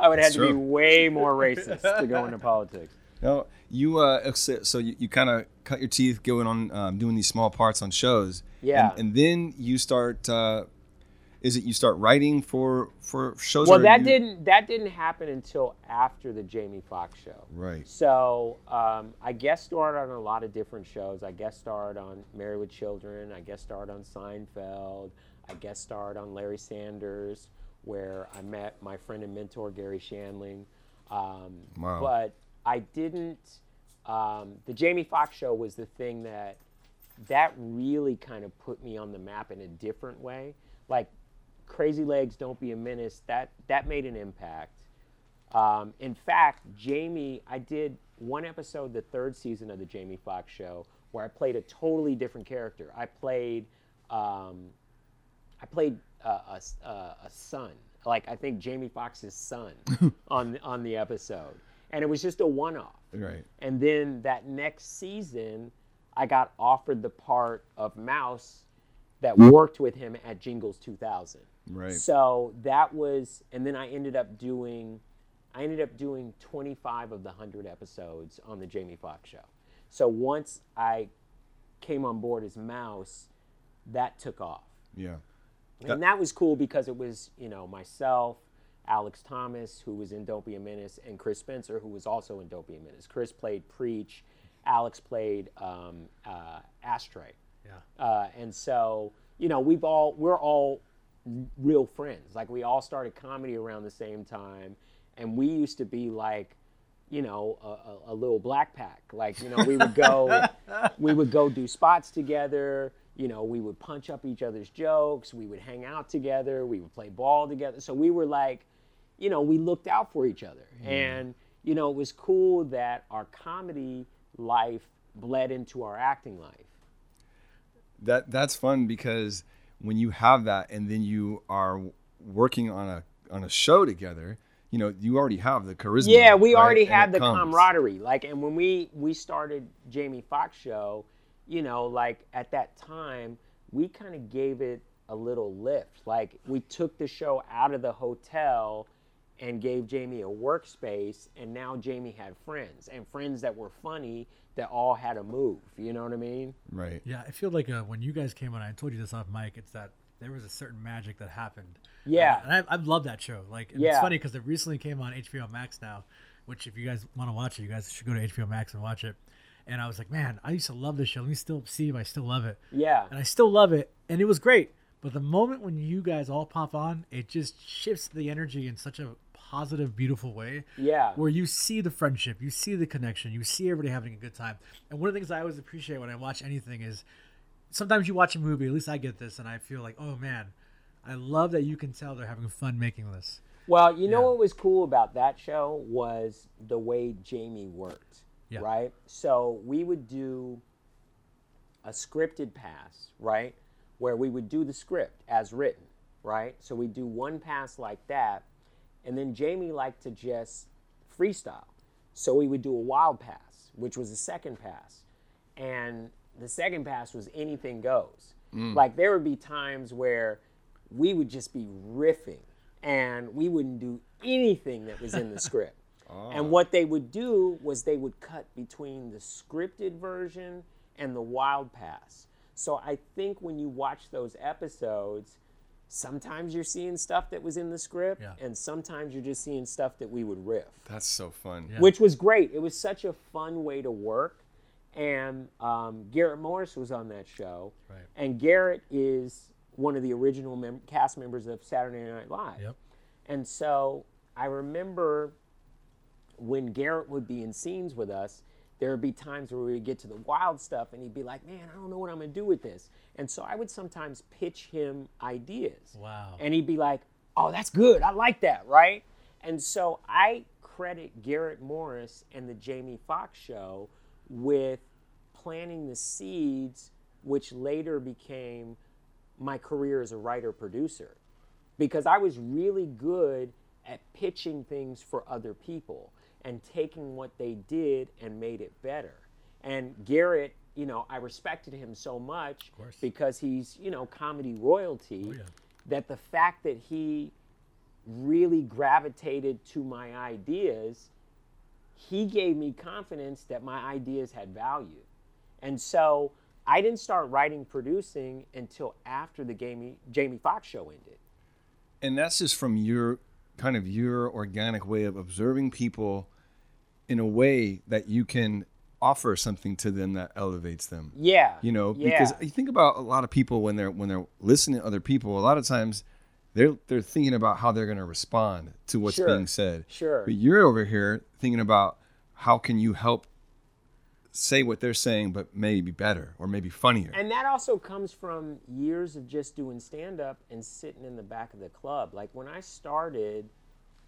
I would have had to be way more racist to go into politics. No, you uh, so you, you kind of cut your teeth going on um, doing these small parts on shows. Yeah. And, and then you start. Uh, is it you start writing for for shows? Well, that you- didn't that didn't happen until after the Jamie Foxx show. Right. So um, I guest starred on a lot of different shows. I guest starred on Married with Children. I guest starred on Seinfeld. I guest starred on Larry Sanders, where I met my friend and mentor Garry Shandling. Um, Wow. But I didn't. Um, the Jamie Foxx show was the thing that that really kind of put me on the map in a different way. Like Crazy Legs, Don't Be a Menace. That that made an impact. Um, in fact, Jamie, I did one episode, the third season of the Jamie Foxx show, where I played a totally different character. I played, um, I played uh, a, uh, a son, like I think Jamie Foxx's son, on on the episode, and it was just a one-off. Right. And then that next season, I got offered the part of Mouse that worked with him at Jingles 2000. Right. So that was, and then I ended up doing, I ended up doing 25 of the 100 episodes on the Jamie Foxx show. So once I came on board as Mouse, that took off. Yeah. And that was cool because it was, you know, myself, Alex Thomas, who was in Don't Be a Menace, and Chris Spencer, who was also in Don't Be a Menace. Chris played Preach, Alex played um, uh, Ashtray. Yeah. Uh, and so, you know, we've all, we're all real friends. Like, we all started comedy around the same time. And we used to be like, you know, a, a, a little black pack. Like, you know, we would go, we would go do spots together. You know, we would punch up each other's jokes. We would hang out together. We would play ball together. So we were like, you know, we looked out for each other. Mm-hmm. And, you know, it was cool that our comedy life bled into our acting life. That that's fun because when you have that and then you are working on a on a show together, you know, you already have the charisma. Yeah, we right? already And had the comes. camaraderie. Like, and when we we started Jamie Foxx show, you know, like at that time, we kind of gave it a little lift. Like, we took the show out of the hotel and gave Jamie a workspace, and now Jamie had friends and friends that were funny that all had a move. You know what I mean? Right. Yeah, I feel like uh, when you guys came on, I told you this off mic. It's that there was a certain magic that happened. Yeah. Uh, and I, I love that show. Like, and Yeah. it's funny because it recently came on HBO Max now. Which, if you guys want to watch it, you guys should go to HBO Max and watch it. And I was like, man, I used to love this show. Let me still see if I still love it. Yeah. And I still love it, and it was great. But the moment when you guys all pop on, it just shifts the energy in such a positive, beautiful way. Yeah. Where you see the friendship, you see the connection, you see everybody having a good time. And one of the things I always appreciate when I watch anything is sometimes you watch a movie, at least I get this, and I feel like, oh man, I love that you can tell they're having fun making this. Well, you know Yeah. what was cool about that show was the way Jamie worked, Yeah. right? So we would do a scripted pass, right? Where we would do the script as written, right? So we do one pass like that, and then Jamie liked to just freestyle. So we would do a wild pass, which was the second pass. And the second pass was anything goes. Mm. Like there would be times where we would just be riffing and we wouldn't do anything that was in the script. And oh. what they would do was they would cut between the scripted version and the wild pass. So I think when you watch those episodes, sometimes you're seeing stuff that was in the script, Yeah. and sometimes you're just seeing stuff that we would riff That's so fun. Yeah. which was great. It was such a fun way to work. And um, Garrett Morris was on that show. Right. And Garrett is one of the original mem- cast members of Saturday Night Live. Yep. And so I remember when Garrett would be in scenes with us, there would be times where we would get to the wild stuff and he'd be like, man, I don't know what I'm going to do with this. And so I would sometimes pitch him ideas. Wow. And he'd be like, oh, that's good. I like that, right? And so I credit Garrett Morris and the Jamie Foxx show with planting the seeds, which later became my career as a writer producer. Because I was really good at pitching things for other people and taking what they did and made it better. And Garrett, you know, I respected him so much because he's, you know, comedy royalty oh, yeah. that the fact that he really gravitated to my ideas, he gave me confidence that my ideas had value. And so I didn't start writing, producing until after the Jamie, Jamie Foxx show ended. and that's just from your kind of your organic way of observing people in a way that you can offer something to them that elevates them Yeah. you know yeah. because you think about a lot of people when they're when they're listening to other people a lot of times they're they're thinking about how they're going to respond to what's Sure. being said Sure. but you're over here thinking about how can you help say what they're saying but maybe better or maybe funnier And that also comes from years of just doing stand up and sitting in the back of the club. Like when I started,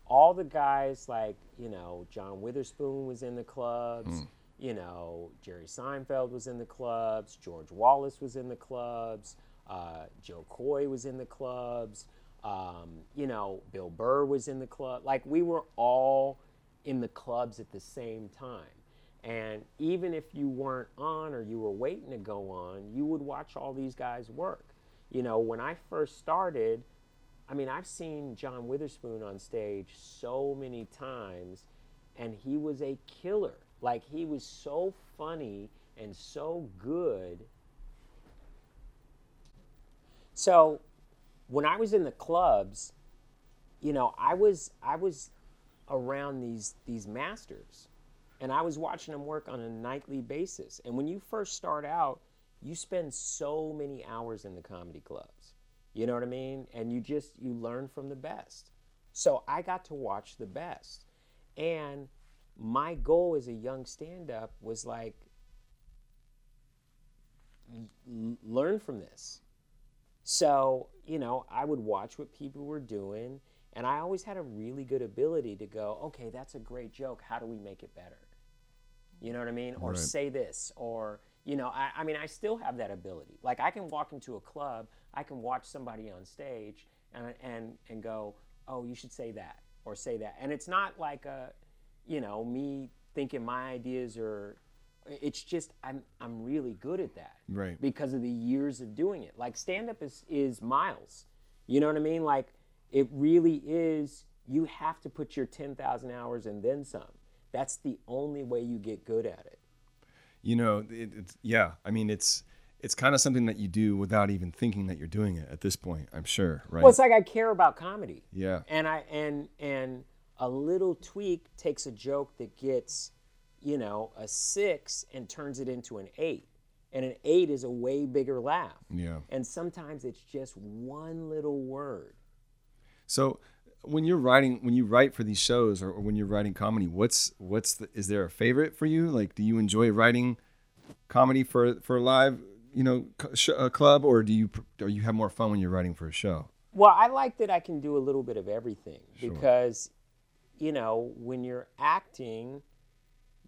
all the guys like, you know, John Witherspoon was in the clubs, you know, Jerry Seinfeld was in the clubs, George Wallace was in the clubs, uh, Jo Koy was in the clubs, um, you know, Bill Burr was in the club. Like we were all in the clubs at the same time. And even if you weren't on or you were waiting to go on, you would watch all these guys work. You know, when I first started, I mean, I've seen John Witherspoon on stage so many times, and he was a killer. Like, he was so funny and so good. So, when I was in the clubs, you know, I was I was around these these masters and I was watching them work on a nightly basis. And when you first start out, you spend so many hours in the comedy clubs. You know what I mean? And you just you learn from the best. So I got to watch the best. And my goal as a young stand-up was like l- learn from this. So, you know, I would watch what people were doing, and I always had a really good ability to go, okay, that's a great joke. How do we make it better? You know what I mean? Or Right. say this, or, you know, I, I mean, I still have that ability. Like, I can walk into a club, I can watch somebody on stage and, and, and go, oh, you should say that, or say that. And it's not like a, you know, me thinking my ideas are, it's just, I'm, I'm really good at that Right. because of the years of doing it. Like stand up is is miles. You know what I mean? Like it really is you have to put your 10,000 hours and then some. That's the only way you get good at it. You know, it, it's yeah. I mean, it's it's kind of something that you do without even thinking that you're doing it at this point. I'm sure, right? Well, it's like I care about comedy. Yeah. And I and and a little tweak takes a joke that gets, you know, a six and turns it into an eight. And an eight is a way bigger laugh. Yeah. And sometimes it's just one little word. So when you're writing, when you write for these shows, or, or when you're writing comedy, what's what's the, is there a favorite for you? Like, do you enjoy writing comedy for for live, you know, sh- a club, or do you or you have more fun when you're writing for a show? Well, I like that I can do a little bit of everything because, you know, when you're acting,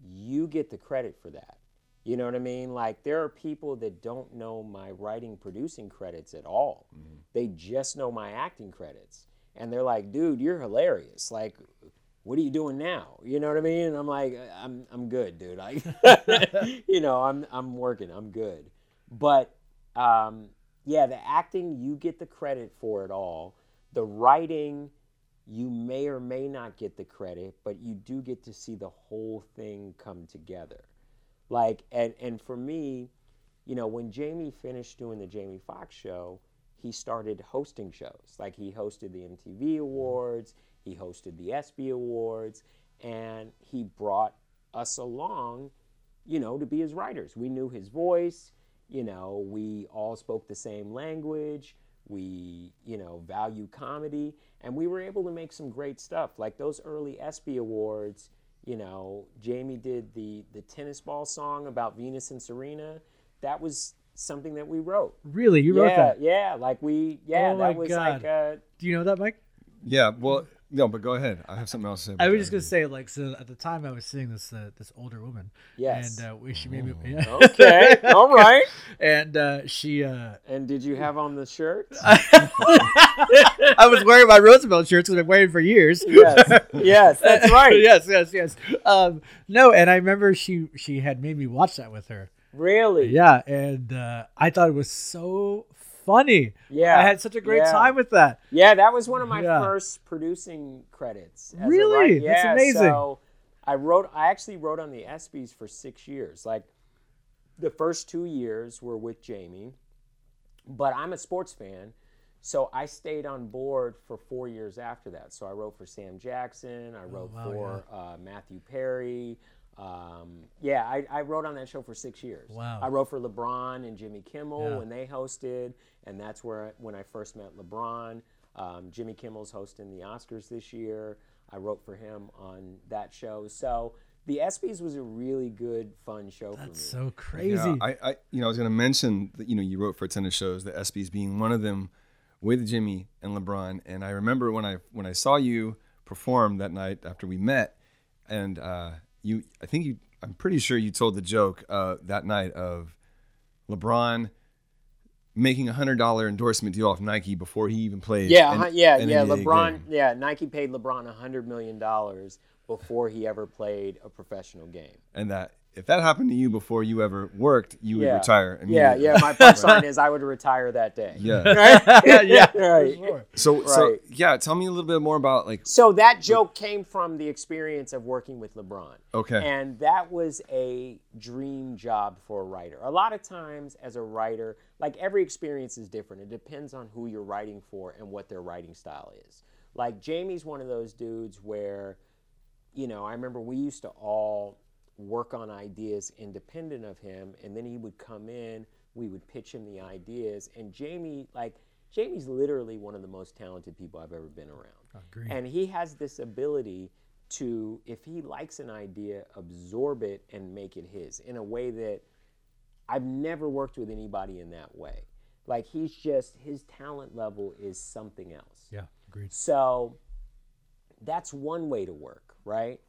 you get the credit for that. You know what I mean? Like, there are people that don't know my writing, producing credits at all. Mm-hmm. They just know my acting credits. And they're like, dude, you're hilarious. Like, what are you doing now? You know what I mean? And I'm like, I'm, I'm good, dude. I, you know, I'm, I'm working. I'm good. But, um, yeah, the acting, you get the credit for it all. The writing, you may or may not get the credit, but you do get to see the whole thing come together. Like, and, and for me, you know, when Jamie finished doing the Jamie Foxx show, he started hosting shows. Like, he hosted the MTV Awards, he hosted the ESPY Awards, and he brought us along, you know, to be his writers. We knew his voice, you know, we all spoke the same language, we, you know, value comedy, and we were able to make some great stuff. Like those early ESPY Awards, you know, Jamie did the the tennis ball song about Venus and Serena. That was something that we wrote. Really, you wrote that? yeah, like we, yeah, Oh my that was like, God. uh, Do you know that, Mike? Yeah. Well, no, but go ahead. I have something else to say. About I was just gonna say, like, so at the time I was seeing this uh, this older woman, Yes. and uh, we, she made me, yeah. okay, all right. and uh, she, uh, And did you have on the shirt? I was wearing my Roosevelt shirts that I've been wearing for years. yes, yes, that's right. yes, yes, yes. Um, no, and I remember she she had made me watch that with her. Really? Yeah, and uh, I thought it was so funny. Yeah, I had such a great yeah. time with that. Yeah, that was one of my Yeah. first producing credits. as a Really? writer. That's amazing. So I wrote. I actually wrote on the ESPYS for six years. Like the first two years were with Jamie, but I'm a sports fan, so I stayed on board for four years after that. So I wrote for Sam Jackson. I wrote Oh, wow, for uh, Matthew Perry. Um, yeah, I, I wrote on that show for six years. Wow. I wrote for LeBron and Jimmy Kimmel Yeah. when they hosted, and that's where I, when I first met LeBron. Um, Jimmy Kimmel's hosting the Oscars this year. I wrote for him on that show. So the ESPYS was a really good, fun show for me. That's so crazy. Yeah, I, I, you know, I was going to mention that you know you wrote for a ton of shows, the ESPYS being one of them, with Jimmy and LeBron. And I remember when I when I saw you perform that night after we met, and uh, you, I think you, I'm pretty sure you told the joke uh, that night of LeBron making a hundred dollar endorsement deal off Nike before he even played. yeah, an- yeah, an yeah. NBA LeBron, game. yeah. Nike paid LeBron a hundred million dollars before he ever played a professional game. and that if that happened to you before you ever worked, you would Yeah. retire. Yeah, yeah. My punchline is I would retire that day. yeah. Right? yeah, right. So, so Right. yeah, tell me a little bit more about like So that joke came from the experience of working with LeBron. Okay. And that was a dream job for a writer. A lot of times, as a writer, like every experience is different. It depends on who you're writing for and what their writing style is. Like Jamie's one of those dudes where, you know, I remember we used to all work on ideas independent of him, and then he would come in, we would pitch him the ideas, and Jamie, like, Jamie's literally one of the most talented people I've ever been around. Agreed. And he has this ability to, if he likes an idea, absorb it and make it his in a way that I've never worked with anybody in that way. Like he's just his talent level is something else. yeah, agreed. So that's one way to work, right?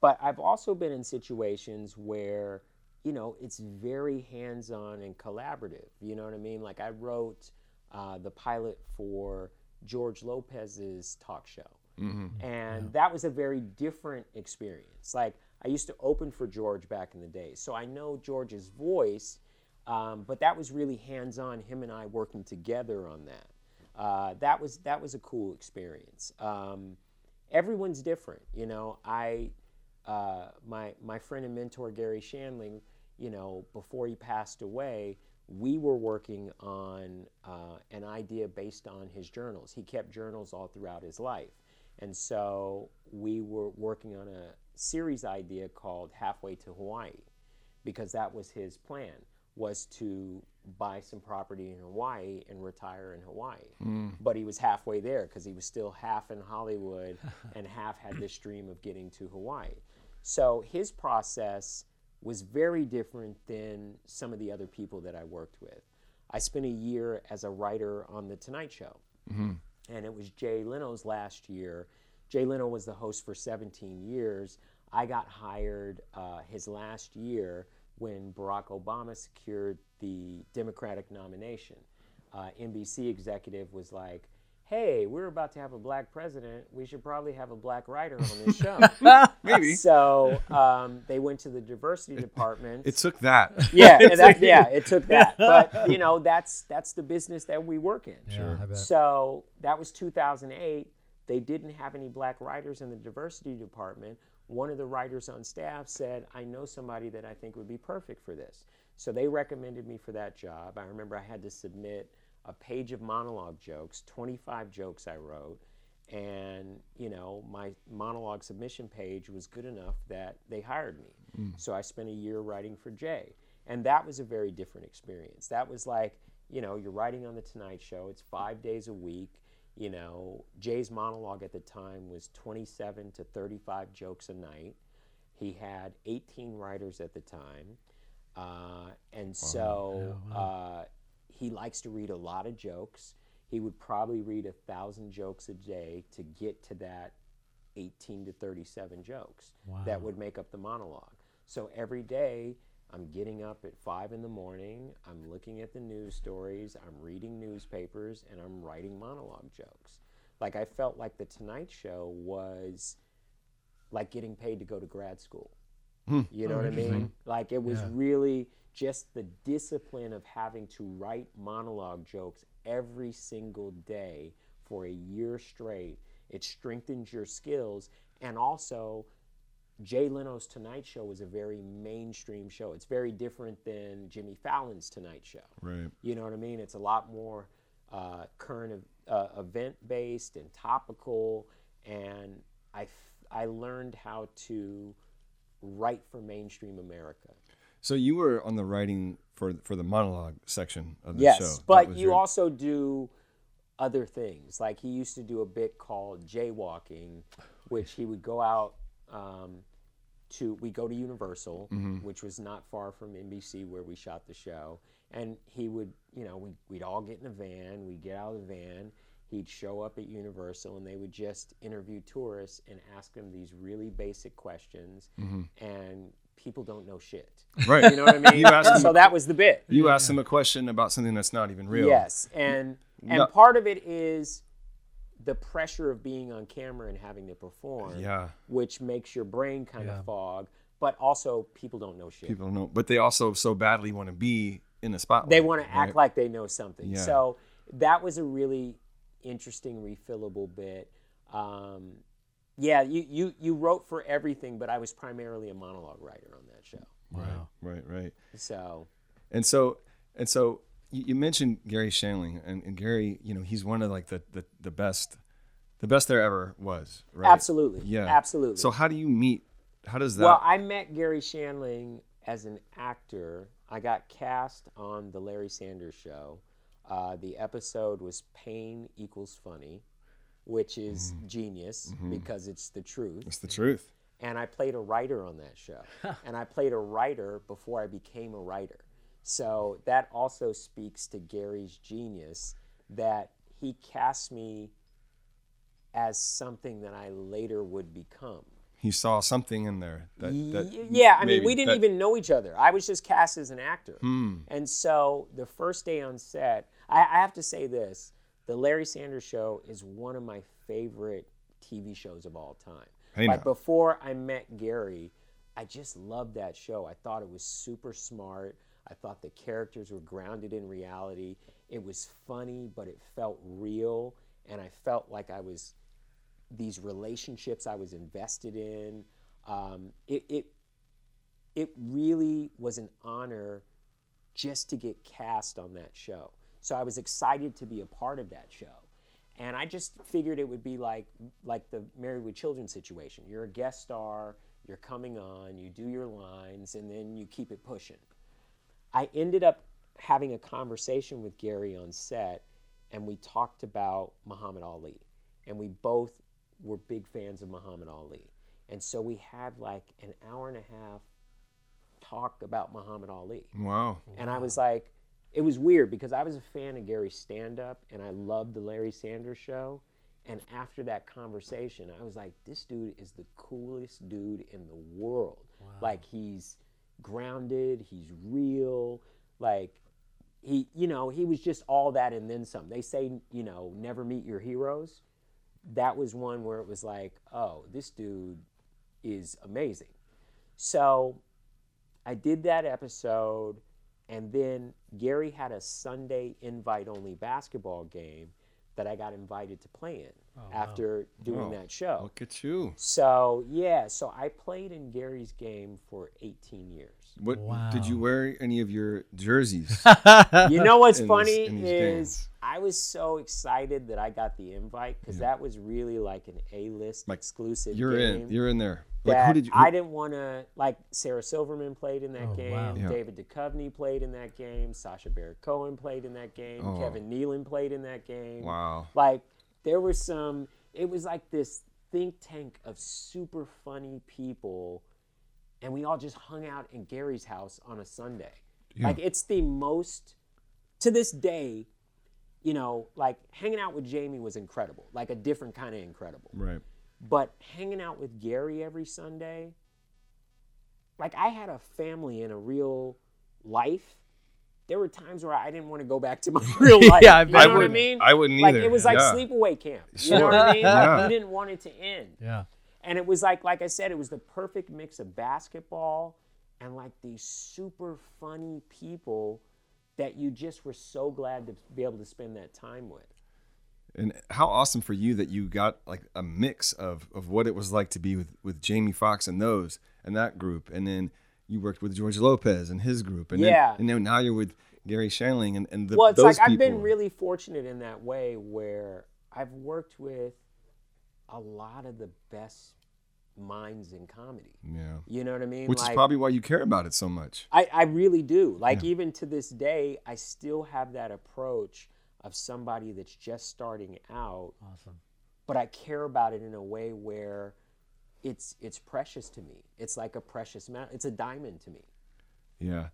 But I've also been in situations where, you know, it's very hands on and collaborative. You know what I mean? Like I wrote uh, the pilot for George Lopez's talk show. And that was a very different experience. Like I used to open for George back in the day. So I know George's voice, um, but that was really hands on, him and I working together on that. Uh, that was that was a cool experience. Um, everyone's different. You know, I uh, my my friend and mentor Garry Shandling, you know, before he passed away, we were working on uh, an idea based on his journals. He kept journals all throughout his life, and so we were working on a series idea called Halfway to Hawaii, because that was his plan was to buy some property in Hawaii and retire in Hawaii. But he was halfway there because he was still half in Hollywood and half had this dream of getting to Hawaii. So his process was very different than some of the other people that I worked with. I spent a year as a writer on The Tonight Show, and it was Jay Leno's last year. Jay Leno was the host for 17 years. I got hired uh, his last year when Barack Obama secured the Democratic nomination. Uh, NBC executive was like, "Hey, we're about to have a black president. We should probably have a black writer on this show." Maybe. So um, they went to the diversity department. It took that. yeah, that, yeah, it took that. But you know, that's that's the business that we work in. Yeah, I bet. So that was 2008. They didn't have any black writers in the diversity department. One of the writers on staff said, I know somebody that I think would be perfect for this. So they recommended me for that job. I remember I had to submit a page of monologue jokes, 25 jokes I wrote. And, you know, my monologue submission page was good enough that they hired me. So I spent a year writing for Jay. And that was a very different experience. That was like, you know, you're writing on The Tonight Show, it's five days a week. You know, Jay's monologue at the time was 27 to 35 jokes a night. He had 18 writers at the time. Uh, and so uh, he likes to read a lot of jokes. He would probably read a thousand jokes a day to get to that 18 to 37 jokes that would make up the monologue. So every day, I'm getting up at five in the morning, I'm looking at the news stories, I'm reading newspapers, and I'm writing monologue jokes. Like I felt like The Tonight Show was like getting paid to go to grad school. Hmm. You know oh, what I mean? Like it was really just the discipline of having to write monologue jokes every single day for a year straight. It strengthens your skills and also Jay Leno's Tonight Show was a very mainstream show. It's very different than Jimmy Fallon's Tonight Show. Right. You know what I mean? It's a lot more uh, current uh, event based and topical. And I, f- I learned how to write for mainstream America. So you were on the writing for for the monologue section of the yes, show. That but you your- also do other things. Like he used to do a bit called jaywalking, which he would go out um, to. We go to Universal, Mm-hmm. which was not far from NBC where we shot the show, and he would, you know, we'd, we'd all get in a van. We'd get out of the van. He'd show up at Universal, and they would just interview tourists and ask them these really basic questions, and people don't know shit. Right. You know what I mean? You asked so that was the bit. You asked them a question about something that's not even real. Yes, and and No- part of it is the pressure of being on camera and having to perform, Yeah. which makes your brain kind Yeah. of fog. But also, people don't know shit. People don't know, but they also so badly want to be in the spotlight. they want to act like they know something. Yeah. So that was a really interesting, refillable bit. Um, yeah, you, you you wrote for everything, but I was primarily a monologue writer on that show. Wow. Right. Right. So And so, and so you, you mentioned Garry Shandling, and, and Gary, you know, he's one of like the, the, the best, the best there ever was. Right. absolutely, Yeah. absolutely. So how do you meet? How does that? Well, I met Garry Shandling as an actor. I got cast on the Larry Sanders Show. Uh, the episode was Pain Equals Funny, which is genius because it's the truth. it's the truth. And I played a writer on that show. and I played a writer before I became a writer. So that also speaks to Gary's genius that he cast me as something that I later would become. He saw something in there that. that yeah, I mean, we didn't that- even know each other. I was just cast as an actor. Hmm. And so the first day on set, I, I have to say this The Larry Sanders Show is one of my favorite TV shows of all time. Like now. before I met Gary, I just loved that show. I thought it was super smart. I thought the characters were grounded in reality. It was funny, but it felt real. And I felt like I was these relationships I was invested in. Um, it, it it really was an honor just to get cast on that show. So I was excited to be a part of that show. And I just figured it would be like like the Married with Children situation. You're a guest star, you're coming on, you do your lines, and then you keep it pushing. I ended up having a conversation with Gary on set, and we talked about Muhammad Ali. And we both were big fans of Muhammad Ali. And so we had like an hour and a half talk about Muhammad Ali. Wow. And I was like, it was weird because I was a fan of Gary's stand up and I loved the Larry Sanders show. And after that conversation, I was like, this dude is the coolest dude in the world. Like, he's grounded, he's real. Like, he, you know, he was just all that and then some. They say, you know, never meet your heroes. That was one where it was like, oh, this dude is amazing. So I did that episode, and then Gary had a Sunday invite only basketball game that I got invited to play in Oh, after doing Oh, that show. Look at you. So, yeah, so I played in Gary's game for 18 years. What did you wear any of your jerseys? You know what's funny in these is games. I was so excited that I got the invite because that was really like an A-list Like, exclusive You're game. in. You're in there. Like that who did you? I didn't want to like Sarah Silverman played in that Oh, game. wow. Yeah. David Duchovny played in that game. Sacha Baron Cohen played in that game. Oh. Kevin Nealon played in that game. wow. Like there were some. It was like this think tank of super funny people, and we all just hung out in Gary's house on a Sunday. Like it's the most to this day. You know, like hanging out with Jamie was incredible, like a different kind of incredible. Right. But hanging out with Gary every Sunday, like I had a family and a real life. There were times where I didn't want to go back to my real life. Yeah, I you know. I what I wouldn't- mean? I wouldn't like either, it was like yeah. sleepaway camp. You know what I mean? Yeah. Like you didn't want it to end. Yeah. And it was like, like I said, it was the perfect mix of basketball and like these super funny people that you just were so glad to be able to spend that time with. And how awesome for you that you got like a mix of, of what it was like to be with, with Jamie Foxx and those and that group, and then you worked with George Lopez and his group, and Yeah. then, and then now you're with Garry Shandling and, and the, well, it's those like I've been really fortunate in that way where I've worked with a lot of the best minds in comedy. yeah, You know what I mean? which is probably why you care about it so much. I, I really do. Like even to this day, I still have that approach of somebody that's just starting out, Awesome. but I care about it in a way where it's it's precious to me. It's like a precious metal. It's a diamond to me. Yeah.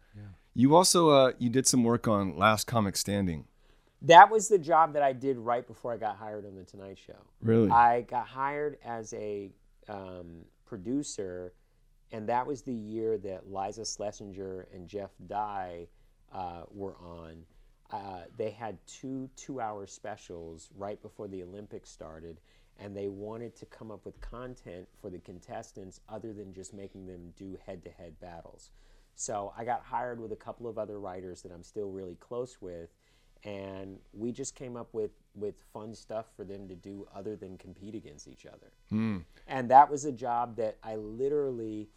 You also uh, you did some work on Last Comic Standing. That was the job that I did right before I got hired on the Tonight Show. Really? I got hired as a um, producer, and that was the year that Liza Shlesinger and Jeff Dye uh, were on. Uh, they had two two-hour specials right before the Olympics started, and they wanted to come up with content for the contestants other than just making them do head-to-head battles. So I got hired with a couple of other writers that I'm still really close with, and we just came up with with fun stuff for them to do other than compete against each other. Hmm. And that was a job that I literally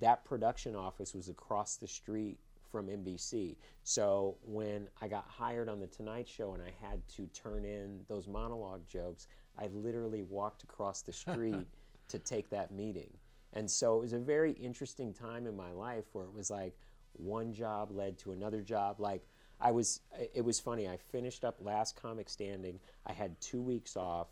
that production office was across the street from NBC. So when I got hired on the Tonight Show and I had to turn in those monologue jokes, I literally walked across the street to take that meeting. And so it was a very interesting time in my life where it was like one job led to another job. Like I was, it was funny. I finished up Last Comic Standing. I had two weeks off.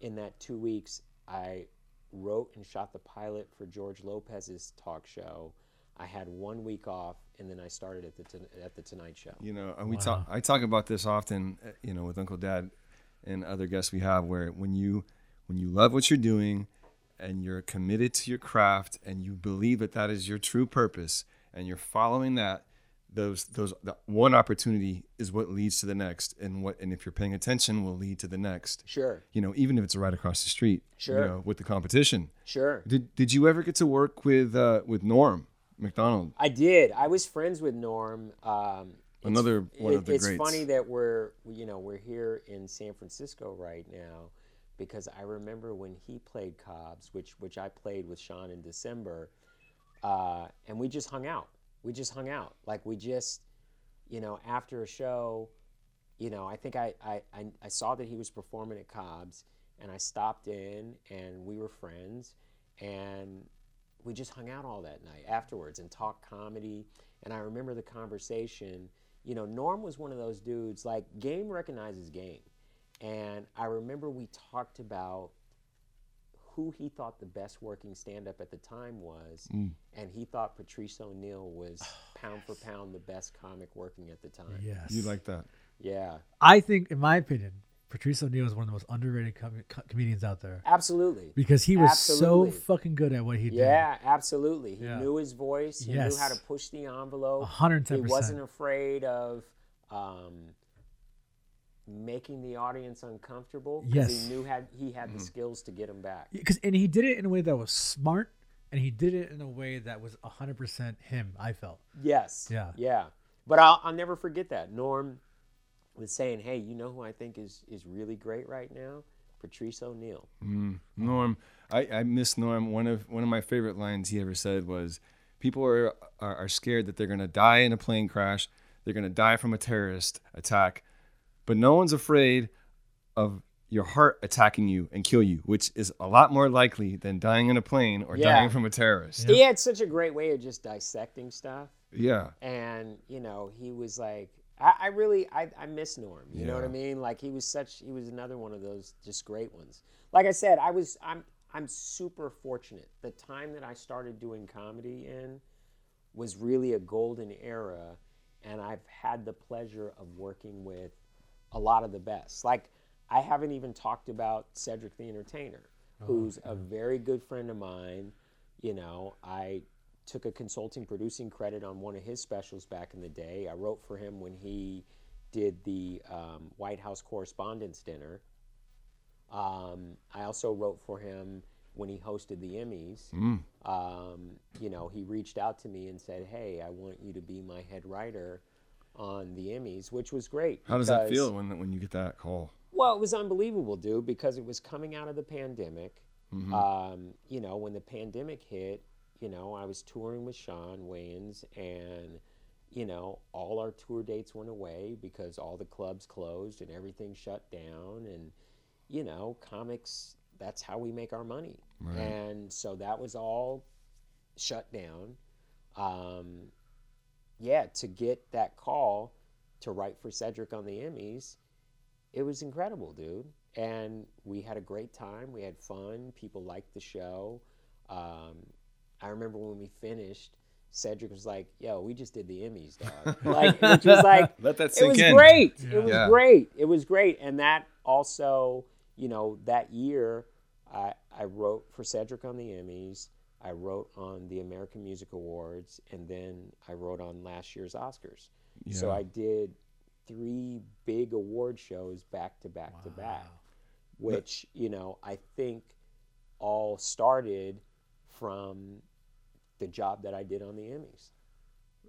In that two weeks, I wrote and shot the pilot for George Lopez's talk show. I had one week off, and then I started at the at the Tonight Show. You know, and we talk. I talk about this often. uh, You know, with Uncle Dad and other guests we have, where when you when you love what you're doing, and you're committed to your craft, and you believe that that is your true purpose, and you're following that, those those the one opportunity is what leads to the next, and what and if you're paying attention, will lead to the next. Sure, You know, even if it's right across the street. Sure. You know, with the competition. sure. Did Did you ever get to work with uh, with Norm Macdonald I did. I was friends with Norm. Um, Another one of the it's greats. funny that we're you know we're here in San Francisco right now because I remember when he played Cobb's, which which I played with Shawn in December, uh, and we just hung out. We just hung out. Like we just, you know, after a show, you know, I think I I, I, I saw that he was performing at Cobb's, and I stopped in, and we were friends, and we just hung out all that night afterwards and talked comedy. And I remember the conversation. You know, Norm was one of those dudes. Like game recognizes game, and I remember we talked about who he thought the best working stand up at the time was, mm. and he thought Patrice O'Neal was oh, pound for pound the best comic working at the time. Yes. You like that? Yeah, I think, in my opinion, Patrice O'Neal is one of the most underrated com- comedians out there absolutely. because he was Absolutely. so fucking good at what he did. Yeah, absolutely. He Yeah. knew his voice. He Yes. knew how to push the envelope. 110%. He wasn't afraid of um, making the audience uncomfortable Yes. he knew had he had Mm-hmm. the skills to get him back. because and he did it in a way that was smart and he did it in a way that was 100% him i felt Yes. Yeah. Yeah. But I'll, I'll never forget that. Norm was saying, "Hey, you know who I think is is really great right now? Patrice O'Neal." Mm-hmm. Norm, I, I miss Norm. One of one of my favorite lines he ever said was, "People are are, are scared that they're gonna die in a plane crash. They're gonna die from a terrorist attack, but no one's afraid of your heart attacking you and kill you, which is a lot more likely than dying in a plane or Yeah. dying from a terrorist." He had such a great way of just dissecting stuff. Yeah, and you know he was like i, I really I, I miss norm you know what i mean? Like he was such he was another one of those just great ones. Like i said i was i'm i'm super fortunate. The time that i started doing comedy in was really a golden era and i've had the pleasure of working with a lot of the best. Like i haven't even talked about cedric the entertainer oh, who's a very good friend of mine. You know i took a consulting producing credit on one of his specials back in the day. I wrote for him when he did the um, White House Correspondents' Dinner. Um, I also wrote for him when he hosted the Emmys. Um, you know, he reached out to me and said, "Hey, I want you to be my head writer on the Emmys," which was great. how does that feel when when you get that call? well, it was unbelievable, dude, because it was coming out of the pandemic. Um, you know, when the pandemic hit, you know, I was touring with Shawn Wayans, and you know, all our tour dates went away because all the clubs closed and everything shut down, and you know, comics. That's how we make our money, and so that was all shut down. Um, yeah, to get that call to write for Cedric on the Emmys, it was incredible, dude. And we had a great time. We had fun. People liked the show. Um, I remember when we finished, Cedric was like, "Yo, we just did the Emmys, dog." like, which was like, Let that sink it was in. great. It was Yeah. great. It was great. And that also, you know, that year, I I wrote for Cedric on the Emmys. I wrote on the American Music Awards, and then I wrote on last year's Oscars. So I did three big award shows back to back to back, which you know I think all started from the job that I did on the Emmys.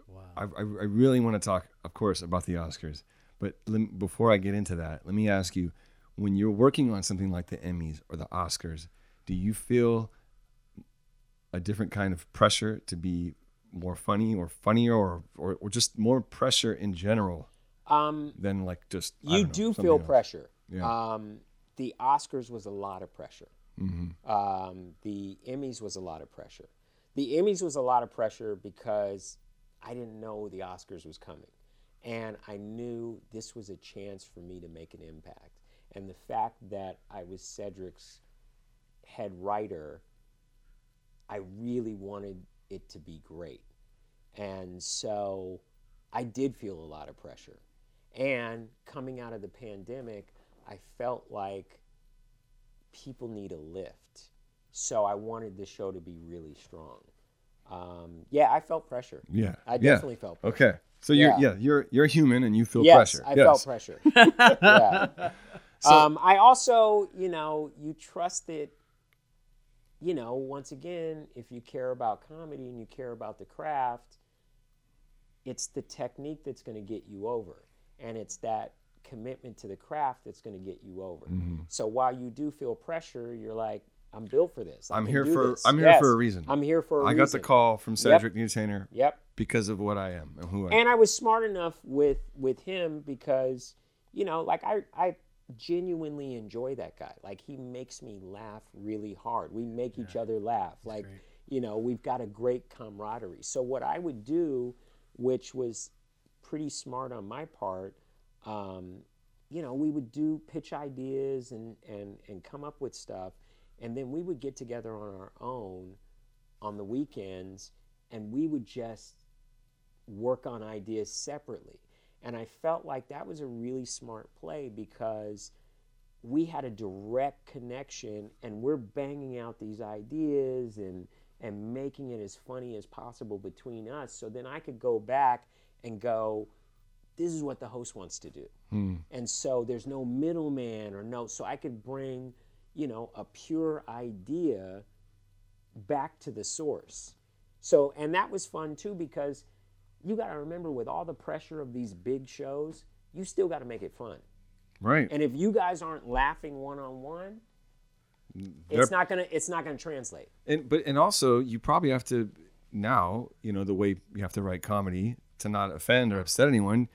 wow I, I, I really want to talk, of course, about the Oscars. But lem- before I get into that, let me ask you: when you're working on something like the Emmys or the Oscars, do you feel a different kind of pressure to be more funny or funnier, or or, or just more pressure in general Um, than like just you know, do feel else? pressure. Yeah. Um, the Oscars was a lot of pressure. Mm-hmm. Um, the Emmys was a lot of pressure. The Emmys was a lot of pressure because I didn't know the Oscars was coming. And I knew this was a chance for me to make an impact. And the fact that I was Cedric's head writer, I really wanted it to be great. And so I did feel a lot of pressure. And coming out of the pandemic, I felt like people need a lift. So I wanted the show to be really strong. Um, yeah, I felt pressure. Yeah, I yeah. definitely felt pressure. Okay, so you're Yeah. yeah you're you're human and you feel yes, pressure. I yes. felt pressure. yeah. um, I also, you know, you trust that, you know, once again, if you care about comedy and you care about the craft, it's the technique that's going to get you over. And it's that commitment to the craft that's going to get you over. Mm-hmm. So while you do feel pressure, you're like, I'm built for this. I I'm here for this." I'm here Yes, for a reason. I'm here for a I reason. got the call from Cedric the Entertainer Yep. because of what I am and who I am. And I was smart enough with with him because, you know, like I I genuinely enjoy that guy. Like he makes me laugh really hard. We make each other laugh. Like, you know, we've got a great camaraderie. So what I would do, which was pretty smart on my part, um, you know, we would do pitch ideas and, and, and come up with stuff. And then we would get together on our own on the weekends and we would just work on ideas separately. And I felt like that was a really smart play because we had a direct connection and we're banging out these ideas and and making it as funny as possible between us so then I could go back and go this is what the host wants to do. Hmm. And so there's no middleman or no so I could bring, you know, a pure idea back to the source. So, and that was fun too because you got to remember with all the pressure of these big shows, you still got to make it fun. right. And if you guys aren't laughing one on one, it's not gonna it's not gonna translate. and but and also you probably have to now you know the way you have to write comedy to not offend or upset anyone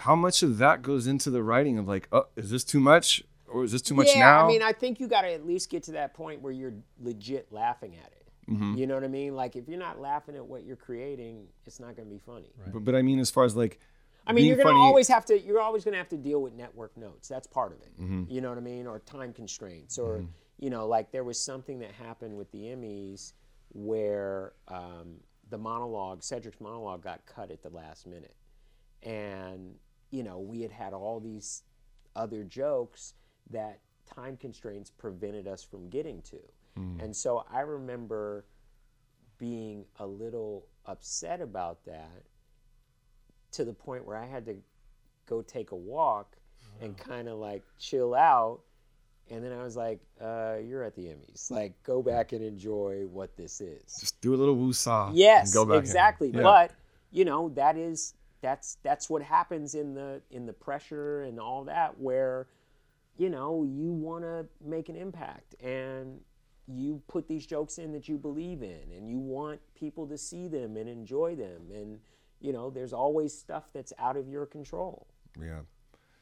how much of that goes into the writing of like oh is this too much or is this too much yeah, now I mean, I think you got to at least get to that point where you're legit laughing at it. Mm-hmm. You know what I mean? Like if you're not laughing at what you're creating, it's not gonna be funny. but, but i mean as far as like I mean, being you're gonna funny- always have to. You're always gonna have to deal with network notes. That's part of it. Mm-hmm. You know what I mean, or time constraints, or you know, like there was something that happened with the Emmys where um, the monologue, Cedric's monologue, got cut at the last minute, and you know, we had had all these other jokes that time constraints prevented us from getting to, and so I remember being a little upset about that to the point where I had to go take a walk and kind of like chill out. And then I was like, uh, "You're at the Emmys. Like, go back and enjoy what this is." just do a little woosah and Yes, go back exactly. Yeah. But you know, that is that's that's what happens in the in the pressure and all that, where you know you want to make an impact and you put these jokes in that you believe in, and you want people to see them and enjoy them, and you know, there's always stuff that's out of your control. Yeah.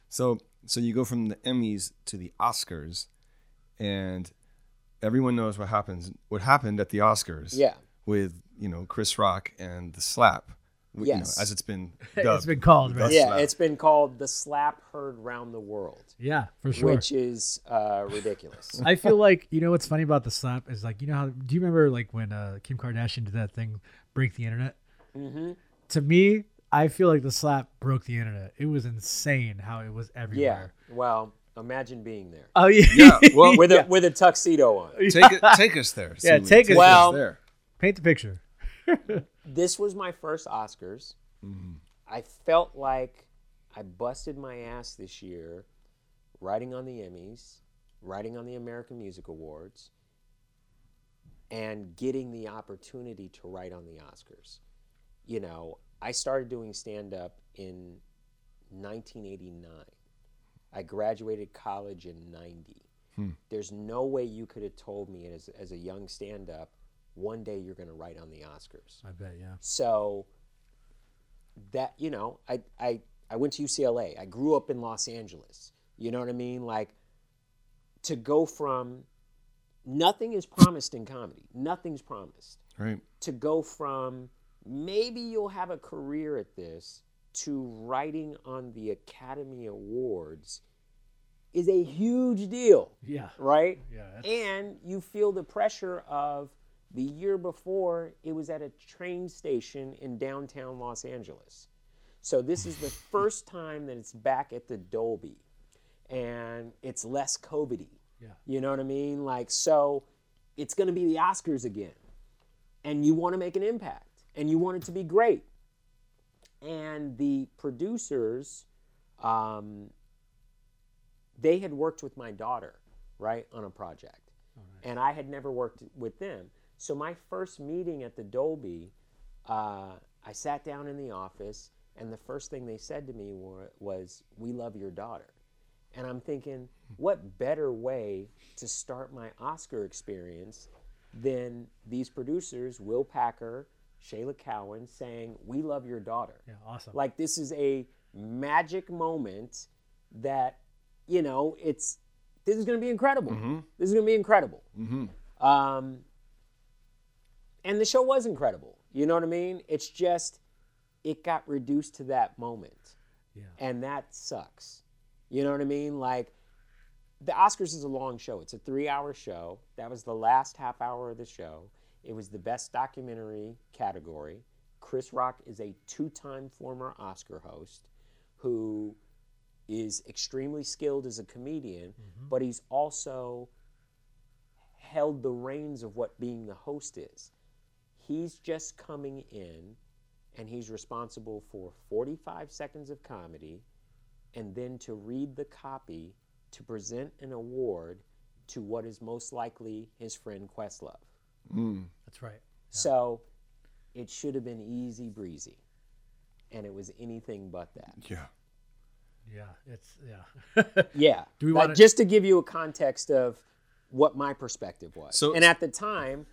So so you go from the Emmys to the Oscars, and everyone knows what happens. What happened at the Oscars? Yeah. With you know Chris Rock and the slap. W- you know, Yes. as it's been It's dubbed. been called, The right? yeah, slap. it's been called the slap heard round the world, Yeah, for sure. which is uh, ridiculous. I feel like you know what's funny about the slap is like you know how do you remember like when uh, Kim Kardashian did that thing break the internet? Mm-hmm. To me, I feel like the slap broke the internet. It was insane how it was everywhere. yeah. Well, imagine being there Oh yeah. Yeah. Well, with a with a tuxedo on. take it, take us there. Yeah, Suli. take us Well- there. Paint the picture. This was my first Oscars. Mm-hmm. I felt like I busted my ass this year writing on the Emmys, writing on the American Music Awards, and getting the opportunity to write on the Oscars. You know, I started doing stand up in 1989. I graduated college in 90. Hmm. There's no way you could have told me as, as a young stand up, one day you're going to write on the Oscars. I bet. Yeah. So that you know, I I I went to UCLA. I grew up in Los Angeles. You know what I mean? Like to go from nothing is promised in comedy. Nothing's promised. Right. To go from maybe you'll have a career at this to writing on the Academy Awards is a huge deal Yeah. right? Yeah, that's- And you feel the pressure of the year before it was at a train station in downtown Los Angeles. So this is the first time that it's back at the Dolby, and it's less COVIDy. Yeah. You know what I mean? Like so, it's going to be the Oscars again, and you want to make an impact, and you want it to be great. And the producers, um, they had worked with my daughter, right, on a project. And I had never worked with them. So my first meeting at the Dolby, uh, I sat down in the office and the first thing they said to me wa- was, "We love your daughter," and I'm thinking, what better way to start my Oscar experience than these producers, Will Packer, Shayla Cowan, saying, "We love your daughter." Yeah, awesome. Like this is a magic moment that, you know, it's this is going to be incredible. This is going to be incredible. Um, and the show was incredible. You know what I mean? It's just it got reduced to that moment, yeah. and that sucks. You know what I mean? Like the Oscars is a long show. It's a three-hour show. That was the last half hour of the show. It was the best documentary category. Chris Rock is a two-time former Oscar host who is extremely skilled as a comedian, mm-hmm. but he's also held the reins of what being the host is. He's just coming in and he's responsible for 45 seconds of comedy and then to read the copy to present an award to what is most likely his friend Questlove. Mm. That's right. So it should have been easy breezy. And it was anything but that. Yeah. Yeah, it's yeah. Yeah. Do we wanna- just to give you a context of what my perspective was. So- and at the time,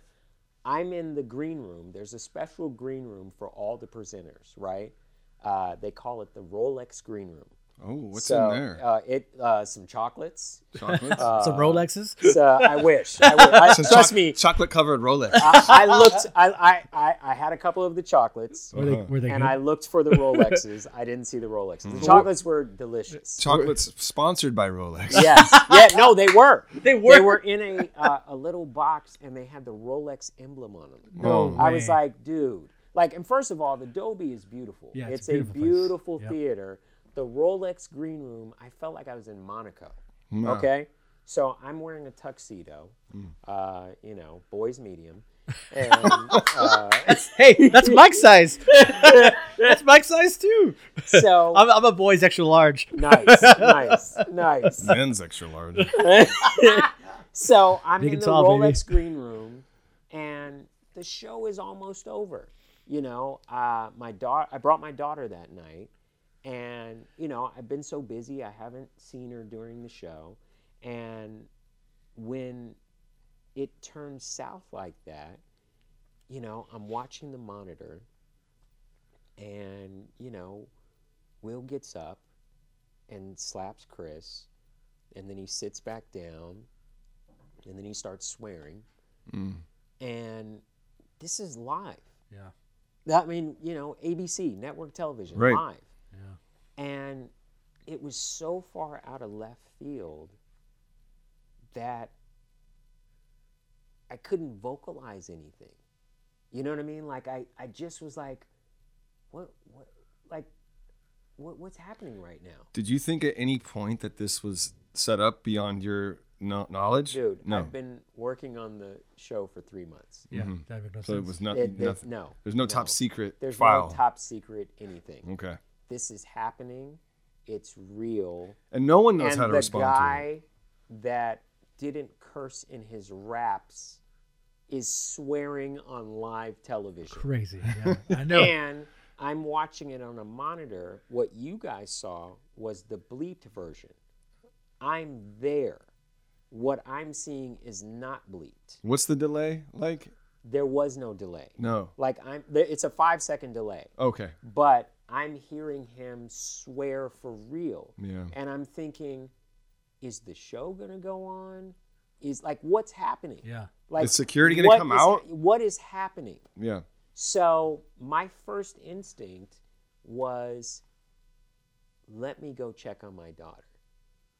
I'm in the green room. There's a special green room for all the presenters, right? Uh, they call it the Rolex green room. Oh, what's so, in there? Uh, it uh, some chocolates. Chocolates? Some Rolexes. So, I wish. I wish. I, trust choc- me. chocolate covered Rolex. I, I looked. I, I, I, I had a couple of the chocolates, Were they were they and good? I looked for the Rolexes. I didn't see the Rolexes. The chocolates were delicious. Chocolates sponsored by Rolex. Yes. Yeah. No, they were. They were? They were in a uh, a little box, and they had the Rolex emblem on them. no I was like, dude. Like, and first of all, the Dolby is beautiful. Yeah, it's, it's a a beautiful place. beautiful Yep. theater. The Rolex Green Room, I felt like I was in Monaco. Okay, so I'm wearing a tuxedo, uh, you know, boys medium, and uh, hey, that's Mike's size. that's Mike's size too. so I'm, I'm a boy's extra large. nice, nice, nice. Men's extra large. So I'm Big in the tall, baby. Rolex green room, and the show is almost over. You know, uh, my daughter. I brought my daughter that night, and you know, I've been so busy, I haven't seen her during the show. And when it turns south like that, you know, I'm watching the monitor, and you know, Will gets up and slaps Chris, and then he sits back down, and then he starts swearing. Mm. And this is live. Yeah. I mean, you know, ABC, network television, Right. live. Yeah. And it was so far out of left field that I couldn't vocalize anything. You know what I mean? Like I, I just was like, what, what, like, what, what's happening right now? Did you think at any point that this was set up beyond your no- knowledge? Dude, no. I've been working on the show for three months. Yeah. That makes no so it was not, It- it- nothing. no, There's no, no. top secret There's file. no top secret anything. okay. This is happening. It's real. And no one knows and how to respond to it. The guy that didn't curse in his raps is swearing on live television. crazy. Yeah. I know. And I'm watching it on a monitor. What you guys saw was the bleeped version. I'm there. What I'm seeing is not bleeped. What's the delay like? There was no delay. No. Like I'm it's a 5 second delay. Okay. But I'm hearing him swear for real. Yeah. And I'm thinking is the show going to go on? Is like what's happening? yeah. Like Is security gonna come is- out? What is happening? Yeah. So my first instinct was, let me go check on my daughter,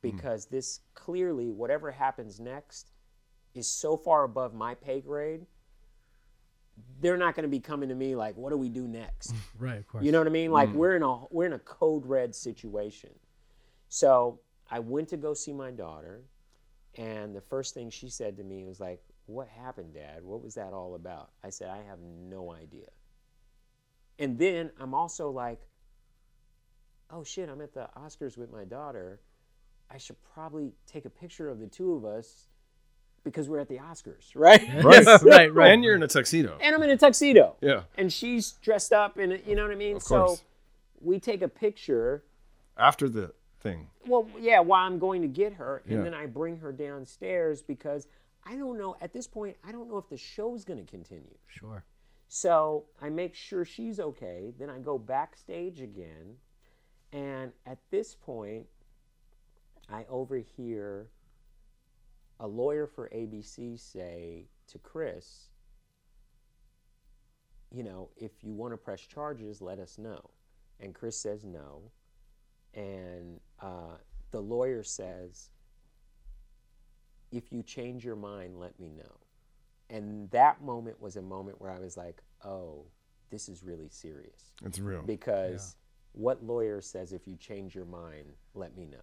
hmm. because this clearly, whatever happens next, is so far above my pay grade. They're not going to be coming to me like, "What do we do next?" Right. Of course. You know what I mean? Like mm. we're in a we're in a code red situation. So I went to go see my daughter, and the first thing she said to me was like, "What happened, Dad? What was that all about?" I said, "I have no idea." And then I'm also like, "Oh shit! I'm at the Oscars with my daughter. I should probably take a picture of the two of us because we're at the Oscars, right?" Right. right. Right. And you're in a tuxedo. and I'm in a tuxedo Yeah. and she's dressed up and you know what I mean. Of course. so we take a picture. After the thing. Well, yeah, while I'm going to get her, and Yeah. then I bring her downstairs because I don't know. At this point, I don't know if the show's going to continue. Sure. So I make sure she's okay. Then I go backstage again. And at this point, I overhear a lawyer for ABC say to Chris, you know, if you want to press charges, let us know. And Chris says no. And uh, the lawyer says, if you change your mind, let me know. And that moment was a moment where I was like, oh, this is really serious. It's real. Because what lawyer says if you change your mind, let me know?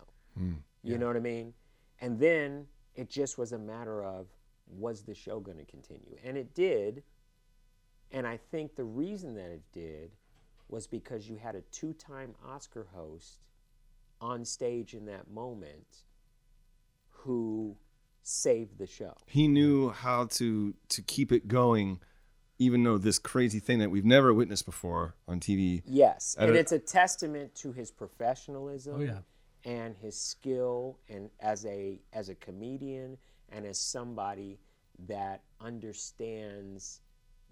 You know what I mean? And then it just was a matter of was the show going to continue? And it did. And I think the reason that it did was because you had a two time Oscar host on stage in that moment who saved the show. he knew how to to keep it going even though this crazy thing that we've never witnessed before on TV. Yes, and a- it's a testament to his professionalism Oh, yeah. And his skill and as a as a comedian and as somebody that understands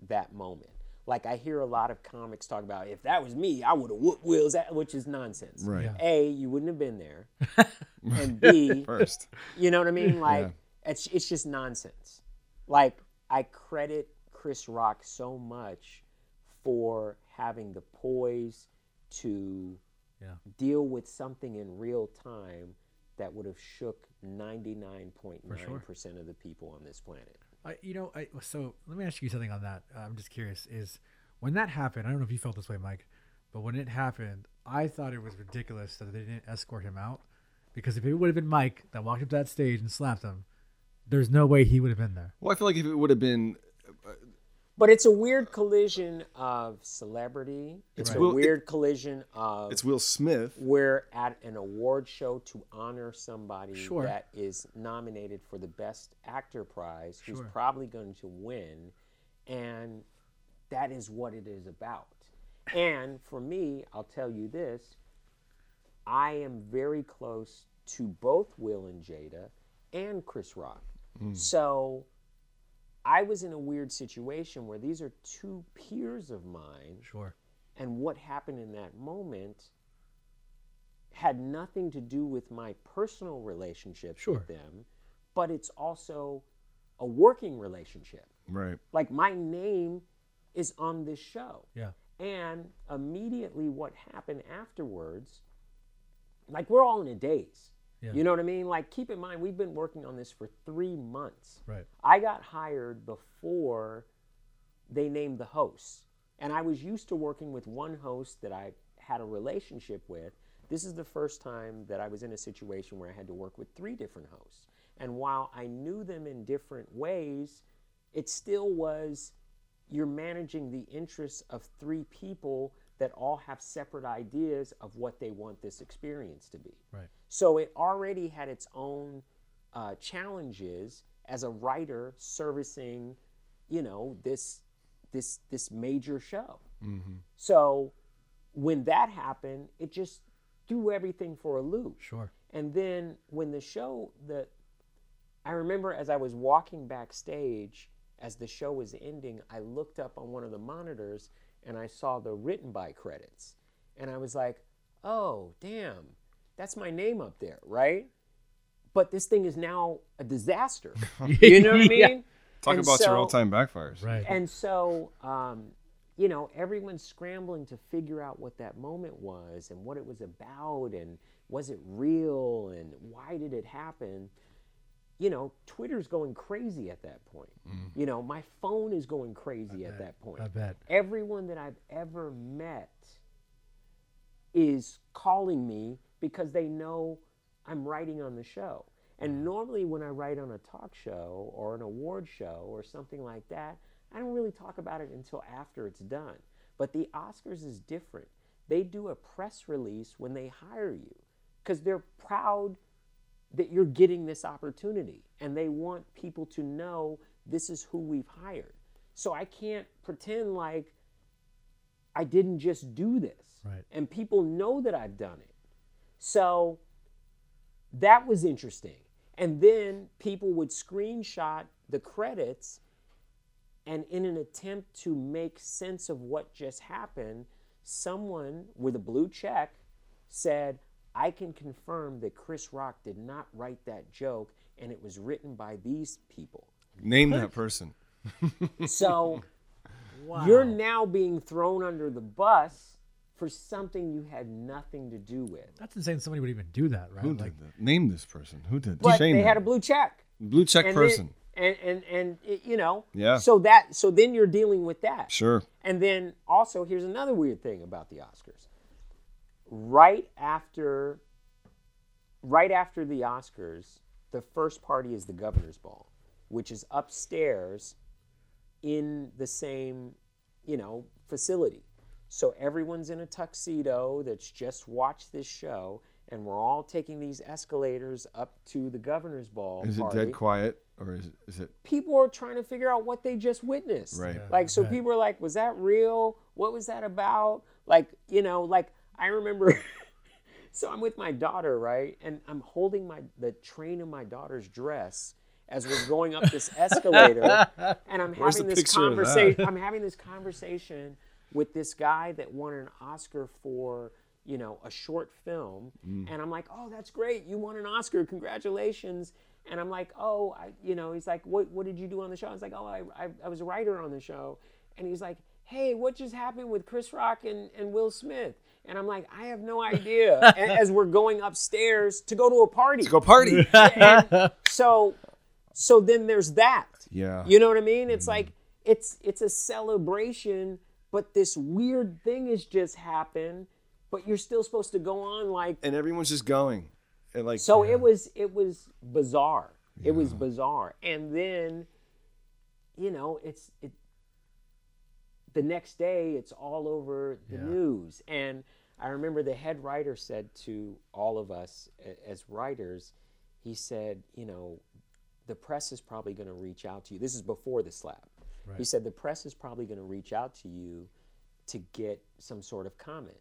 that moment. Like I hear a lot of comics talk about if that was me, I would have whooped Will's ass, which is nonsense. Right. Yeah. A, you wouldn't have been there. and B, First. you know what I mean? Like Yeah. it's it's just nonsense. Like I credit Chris Rock so much for having the poise to Yeah. deal with something in real time that would have shook 99.9% of the people on this planet. I, you know, I so let me ask you something on that. Uh, I'm just curious. Is when that happened? I don't know if you felt this way, Mike, but when it happened, I thought it was ridiculous that they didn't escort him out, because if it would have been Mike that walked up to that stage and slapped him, there's no way he would have been there. Well, I feel like if it would have been But it's a weird collision of celebrity. It's a Will- weird collision of it's Will Smith. we're at an award show to honor somebody Sure. that is nominated for the best actor prize who's Sure. probably going to win and that is what it is about and for me i'll tell you this i am very close to both will and jada and chris rock hmm. so i was in a weird situation where these are two peers of mine Sure. and what happened in that moment had nothing to do with my personal relationship Sure. with them, but it's also a working relationship. Right. Like my name is on this show. Yeah. And immediately what happened afterwards, like we're all in a daze. Yeah. You know what I mean? Like keep in mind we've been working on this for three months. Right. I got hired before they named the hosts. And I was used to working with one host that I had a relationship with. This is the first time that I was in a situation where I had to work with three different hosts. And while I knew them in different ways, it still was you're managing the interests of three people that all have separate ideas of what they want this experience to be. Right. So it already had its own uh, challenges as a writer servicing, you know, this this this major show. So when that happened, it just threw everything for a loop. Sure. And then when the show the I remember as I was walking backstage as the show was ending, I looked up on one of the monitors and I saw the written by credits. And I was like, "Oh, damn. That's my name up there, right?" But this thing is now a disaster. You know what I mean? Yeah. Talk And about your all-time backfires. Right. and so, um, you know, everyone's scrambling to figure out what that moment was and what it was about and was it real and why did it happen. You know, Twitter's going crazy at that point. You know, my phone is going crazy at that point. I bet. Everyone that I've ever met is calling me because they know I'm writing on the show. And normally, when I write on a talk show or an award show or something like that, I don't really talk about it until after it's done. But the Oscars is different. They do a press release when they hire you because they're proud that you're getting this opportunity and they want people to know this is who we've hired. So I can't pretend like I didn't just do this. Right. And people know that I've done it. So that was interesting. And then people would screenshot the credits and in an attempt to make sense of what just happened, someone with a blue check said, I can confirm that Chris Rock did not write that joke and it was written by these people. Name that person. So you're now being thrown under the bus for something you had nothing to do with. That's insane. Somebody would even do that, right? Who Like, did that? Name this person. Who did? But Shame they had a blue check. blue check And person. Then, and and and it, you know. Yeah. So that so then you're dealing with that. Sure. And then also here's another weird thing about the Oscars. Right after right after the Oscars, the first party is the governor's ball, which is upstairs in the same, you know, facility. So everyone's in a tuxedo that's just watched this show and we're all taking these escalators up to the governor's ball Is it party dead quiet or is, is it people are trying to figure out what they just witnessed. Right. Yeah, like, so people are like, was that real? What was that about? Like, you know, like I remember. so I'm with my daughter, right, and I'm holding my the train of my daughter's dress as we're going up this escalator, and I'm Where's having the this picture of that? conversation. I'm having this conversation with this guy that won an Oscar for you know a short film, Mm. and I'm like, oh, that's great, you won an Oscar, congratulations. And I'm like, oh, I, you know, he's like, what, what did you do on the show? I was like, oh, I, I, I was a writer on the show. And he's like, hey, what just happened with Chris Rock and, and Will Smith? And I'm like, I have no idea. As we're going upstairs to go to a party. Go party. So, so then there's that. Yeah. You know what I mean? It's like it's it's a celebration, but this weird thing has just happened. But you're still supposed to go on like and everyone's just going. And like so it was it was bizarre. It was bizarre. And then, you know, it's it the next day it's all over the Yeah. news. And I remember the head writer said to all of us as writers, he said, you know, the press is probably going to reach out to you. This is before the slap. He said the press is probably going to reach out to you to get some sort of comment.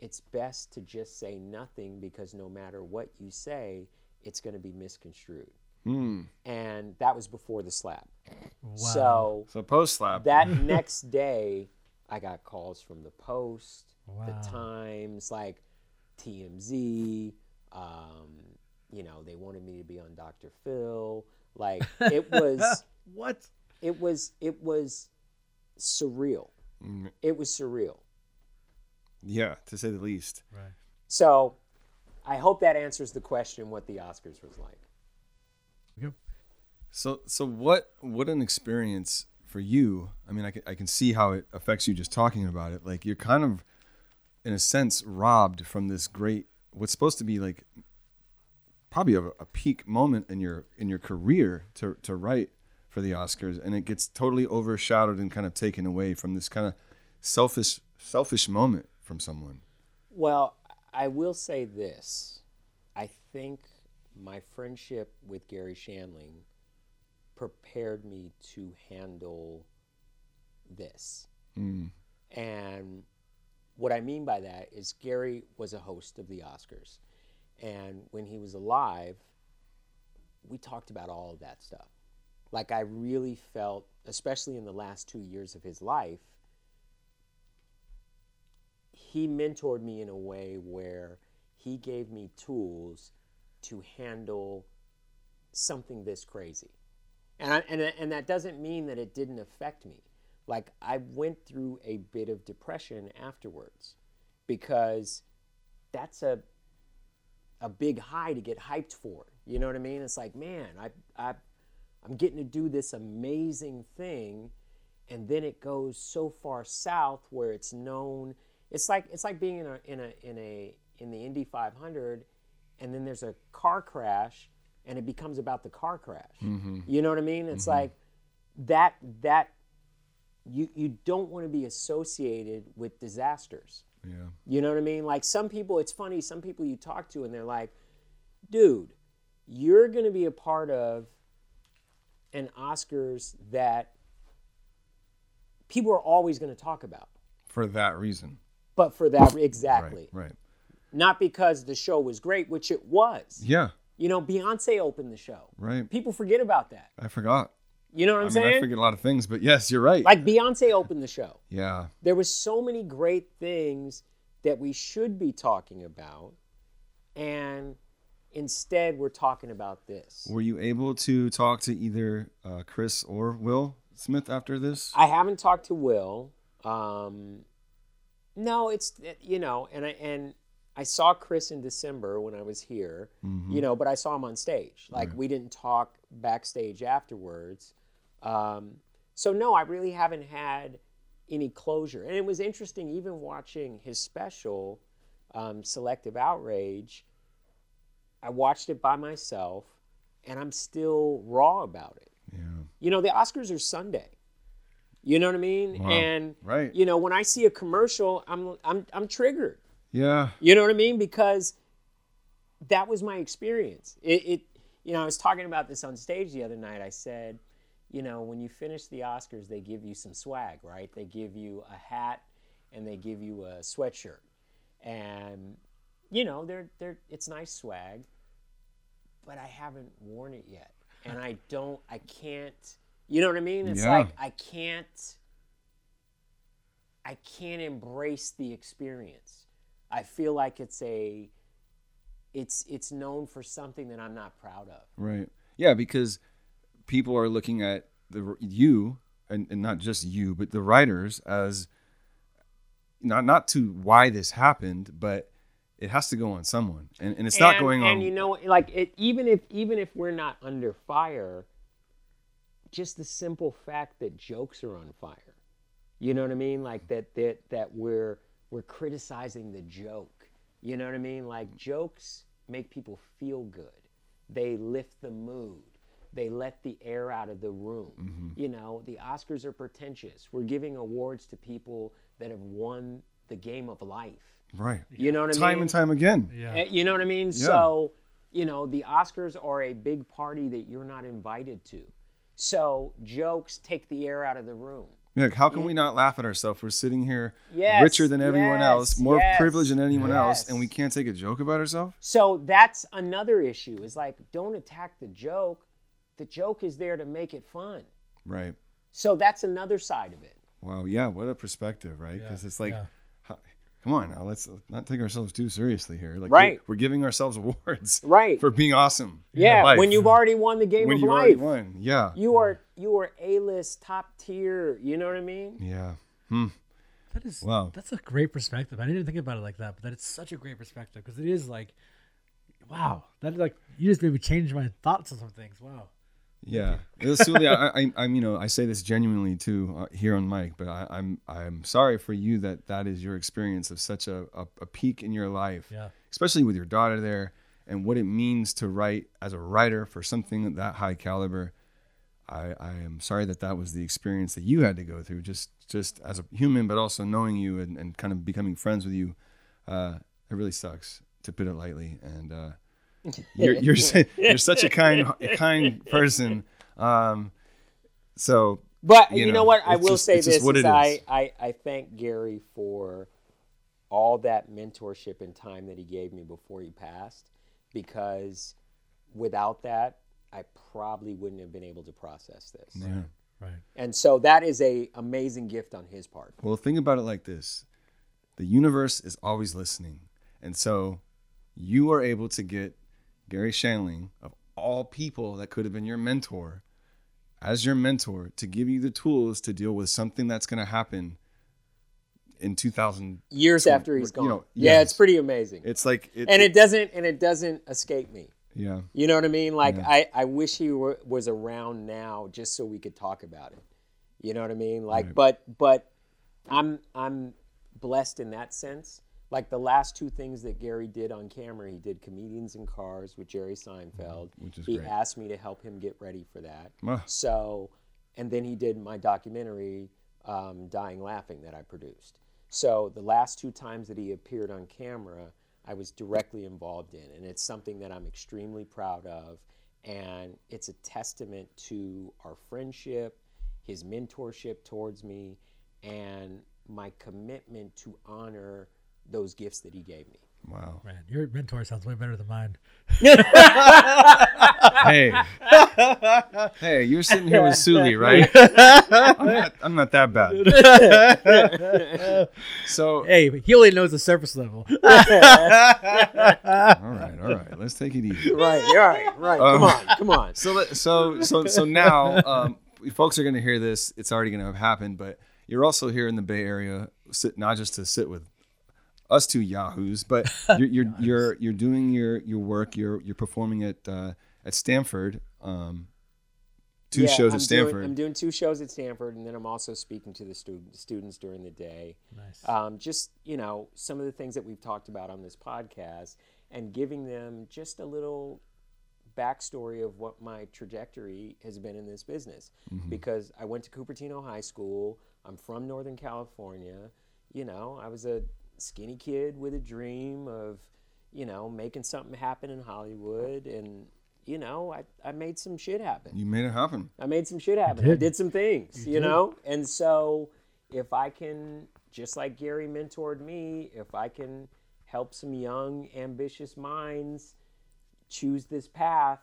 It's best to just say nothing because no matter what you say, it's going to be misconstrued. And that was before the slap. So so post slap. that next day, I got calls from the Post, Wow. the Times, like TMZ. Um, you know, they wanted me to be on Dr. Phil. Like it was, what? It was, it was surreal. Mm. It was surreal. yeah, to say the least. Right. So, I hope that answers the question what the Oscars was like. Yep. So so what what an experience for you. I mean, I can I can see how it affects you just talking about it. Like you're kind of in a sense robbed from this great what's supposed to be like probably a, a peak moment in your in your career to to write for the Oscars and it gets totally overshadowed and kind of taken away from this kind of selfish selfish moment from someone. Well, I will say this. I think my friendship with Garry Shandling prepared me to handle this. Mm. And what I mean by that is Gary was a host of the Oscars. And when he was alive, we talked about all of that stuff. Like, I really felt, especially in the last two years of his life, he mentored me in a way where he gave me tools to handle something this crazy. And, I, and, and that doesn't mean that it didn't affect me. Like, I went through a bit of depression afterwards because that's a, a big high to get hyped for. You know what I mean? It's like, man, I, I, I'm getting to do this amazing thing, and then it goes so far south where it's known. It's like it's like being in a in a in a in the Indy 500, and then there's a car crash, and it becomes about the car crash. Mm-hmm. You know what I mean? It's mm-hmm. like that that you you don't want to be associated with disasters. Yeah. You know what I mean? Like some people, it's funny, some people you talk to and they're like, dude, you're going to be a part of an Oscars that people are always going to talk about. for that reason. but for that exactly, Right. Right. not because the show was great, which it was. Yeah. You know, Beyonce opened the show. Right. People forget about that. I forgot. You know what I'm I mean, saying? I forget a lot of things, but yes, you're right. Like Beyonce opened the show. yeah. There was so many great things that we should be talking about, and instead we're talking about this. Were you able to talk to either uh, Chris or Will Smith after this? I haven't talked to Will. Um, no, it's you know, and I and I saw Chris in December when I was here, you know, but I saw him on stage. Like we didn't talk backstage afterwards. Um, so no, I really haven't had any closure. And it was interesting, even watching his special, um, Selective Outrage. I watched it by myself, and I'm still raw about it. yeah. You know, the Oscars are Sunday. You know what I mean? Wow. And Right. you know, when I see a commercial, I'm I'm I'm triggered. Yeah. You know what I mean? Because that was my experience. It, it you know, I was talking about this on stage the other night. I said, you know, when you finish the Oscars, they give you some swag, right? They give you a hat and they give you a sweatshirt. And you know, they're they're it's nice swag, but I haven't worn it yet. And I don't I can't you know what I mean? It's Yeah. like I can't I can't embrace the experience. I feel like it's a it's it's known for something that I'm not proud of. Right. Yeah, because people are looking at the you and, and not just you, but the writers as not not to why this happened, but it has to go on someone, and, and it's not and, going on. And you know, like it, even if even if we're not under fire, just the simple fact that jokes are on fire. You know what I mean? Like that that that we're we're criticizing the joke. You know what I mean? Like jokes make people feel good. They lift the mood. They let the air out of the room. Mm-hmm. You know, the Oscars are pretentious. We're giving awards to people that have won the game of life. Right. You know what I mean? Time and time again. Yeah. Uh, You know what I mean? Yeah. So, you know, the Oscars are a big party that you're not invited to. So, jokes take the air out of the room. Yeah, how can we not laugh at ourselves? We're sitting here Yes, richer than everyone else, more yes, privileged than anyone else, and we can't take a joke about ourselves? So, that's another issue is like, don't attack the joke. The joke is there to make it fun. Right. So, that's another side of it. Wow. Yeah. What a perspective, right? Because it's like, yeah. how- come on now, let's not take ourselves too seriously here. Like, Right. We're, we're giving ourselves awards Right. for being awesome. in Yeah, life. when you've already won the game when of you already life. won. Yeah. You are you are A-list, top tier, you know what I mean? yeah. Hmm. That is Wow. That's a great perspective. I didn't even think about it like that, but it's such a great perspective because it is like, wow, that like you just made me change my thoughts on some things. Wow. Yeah, Suli, I, I, I'm, you know, I say this genuinely too uh, here on mic, but I, I'm, I'm sorry for you that that is your experience of such a, a, a peak in your life, Yeah. especially with your daughter there, and what it means to write as a writer for something that high caliber. I, I am sorry that that was the experience that you had to go through, just, just as a human, but also knowing you and, and kind of becoming friends with you. Uh, it really sucks to put it lightly, and. Uh, you're you're, you're such a kind kind person. Um, so But You you, know, know, what? I will just- say this: what is I, is. I I thank Gary for all that mentorship and time that he gave me before he passed, because without that, I probably wouldn't have been able to process this. yeah. Right. And so that is a amazing gift on his part. Well, think about it like this: the universe is always listening, and so you are able to get Garry Shandling of all people that could have been your mentor as your mentor to give you the tools to deal with something that's going to happen in 2000 Years after he's gone. know, yeah, yes. it's pretty amazing. it's like it, and it doesn't and it doesn't escape me. yeah You know what I mean? Like Yeah. I, I wish he were, was around now just so we could talk about it. You know what I mean? Like Right. but but I'm I'm blessed in that sense. Like the last two things that Gary did on camera, he did comedians in cars with Jerry Seinfeld. Which is he great. asked me to help him get ready for that. Ah. So, and then he did my documentary, um, Dying Laughing, that I produced. So the last two times that he appeared on camera, I was directly involved in, and it's something that I'm extremely proud of. And it's a testament to our friendship, his mentorship towards me, and my commitment to honor those gifts that he gave me. Wow. Man, your mentor sounds way better than mine. Hey. hey, you're sitting here with Suli, right? I'm not, I'm not that bad. so, Hey, he only knows the surface level. all right, all right. Let's take it easy. Right, right, right. Um, come on, come on. So, so, so, so now, um, folks are going to hear this. It's already going to have happened, but you're also here in the Bay Area, sit, not just to sit with us two yahoos, but you're you're you're, you're doing your your work. You're you're performing at uh, at Stanford. Um, two Yeah, shows I'm at Stanford. Doing, I'm doing two shows at Stanford, and then I'm also speaking to the student, students during the day. Nice. Um, just you know, some of the things that we've talked about on this podcast, and giving them just a little backstory of what my trajectory has been in this business. Because I went to Cupertino High School. I'm from Northern California. You know, I was a skinny kid with a dream of, you know, making something happen in Hollywood, and you know, I, I made some shit happen. you made it happen. I made some shit happen. I did. did some things, you, know? And so if I can, just like Garry mentored me, if I can help some young, ambitious minds choose this path,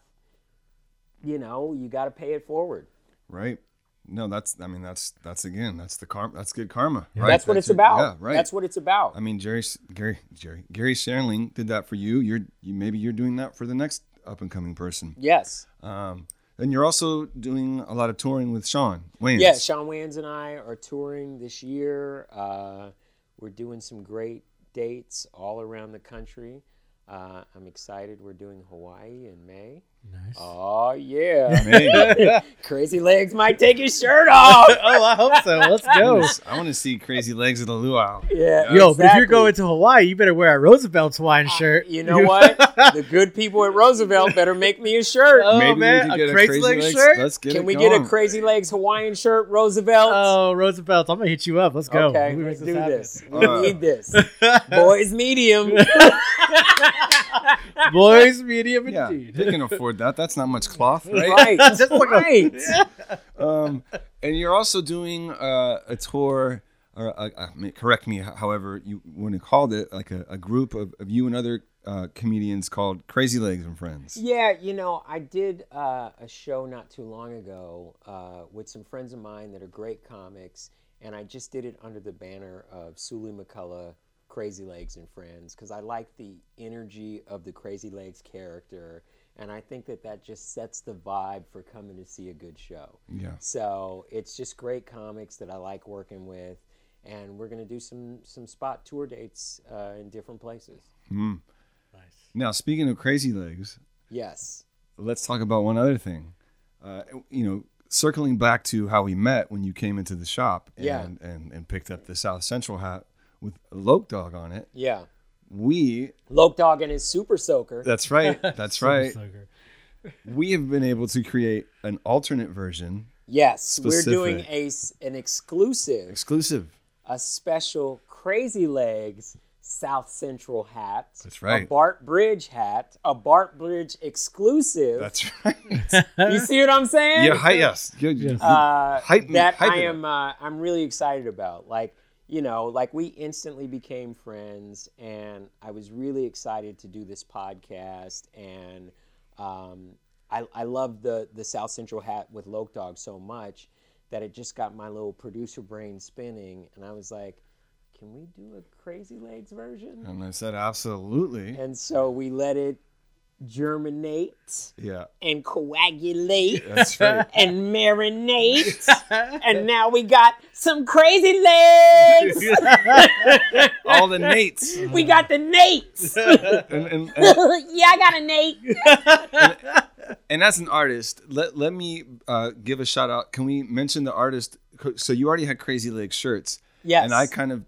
you know, you got to pay it forward. Right. No, that's. I mean, that's that's again. That's the karma. That's good karma. Right. That's what it's it. about. Yeah. Right. That's what it's about. I mean, Jerry, Garry, Jerry, Garry Shandling did that for you. You're, you maybe you're doing that for the next up and coming person. yes. Um, and you're also doing a lot of touring with Shawn Wayans. Yeah, Shawn Wayans and I are touring this year. Uh, we're doing some great dates all around the country. Uh, I'm excited. We're doing Hawaii in May. Nice. Oh yeah. Crazy Legs might take his shirt off. oh, I hope so. Let's go. I want to see Crazy Legs of the Luau. Yeah. Yo, but if you're going to Hawaii, you better wear a Roosevelt wine shirt. you know what? the good people at Roosevelt better make me a shirt. Oh, Maybe man, we a get Crazy a Crazy Legs Legs shirt? Let's get it. Can it we get a. Crazy Legs Hawaiian shirt, Roosevelt? Oh, Roosevelt, I'm gonna hit you up. Let's go. okay, We let's make do happen. this. We Uh, need this. Boys medium. Boys, medium, Yeah, indeed. they can afford that. That's not much cloth, right? right. Just like a- right. um, and you're also doing uh, a tour, or a, a, may- correct me, however you want to call it, like a, a group of, of you and other uh, comedians called Crazy Legs and Friends. Yeah, you know, I did uh, a show not too long ago uh, with some friends of mine that are great comics, and I just did it under the banner of Suli McCullough, Crazy Legs and Friends, because I like the energy of the Crazy Legs character, and I think that that just sets the vibe for coming to see a good show. Yeah. So it's just great comics that I like working with, and we're gonna do some some spot tour dates uh, in different places. Nice. Now, speaking of Crazy Legs, Yes. let's talk about one other thing. Uh, you know, circling back to how we met when you came into the shop and, Yeah. and, and picked up the South Central hat with a Loc Dog on it. Yeah. We, Loc Dog and his Super Soaker. that's right, that's right. We have been able to create an alternate version, Yes, we're doing a s- an exclusive, exclusive. a special Crazy Legs South Central hat. That's right. A Bart Bridge hat, a Bart Bridge exclusive. That's right. you see what I'm saying? yeah, hi, yes. You- you- Yes. uh, Hype me- that hype I am uh, I'm really excited about. Like you know, like we instantly became friends, and I was really excited to do this podcast. And um, I I love the the South Central hat with Loc Dog so much that it just got my little producer brain spinning, and I was like, can we do a Crazy Legs version? and I said, absolutely. And so we let it germinate Yeah, and coagulate that's right. and marinate. and now we got some crazy legs. All the Nates. we got the Nates. yeah, And, and, and, I got a Nate. and as an artist, let, let me uh, give a shout out. Can we mention the artist? So you already had Crazy Legs shirts. Yes. And I kind of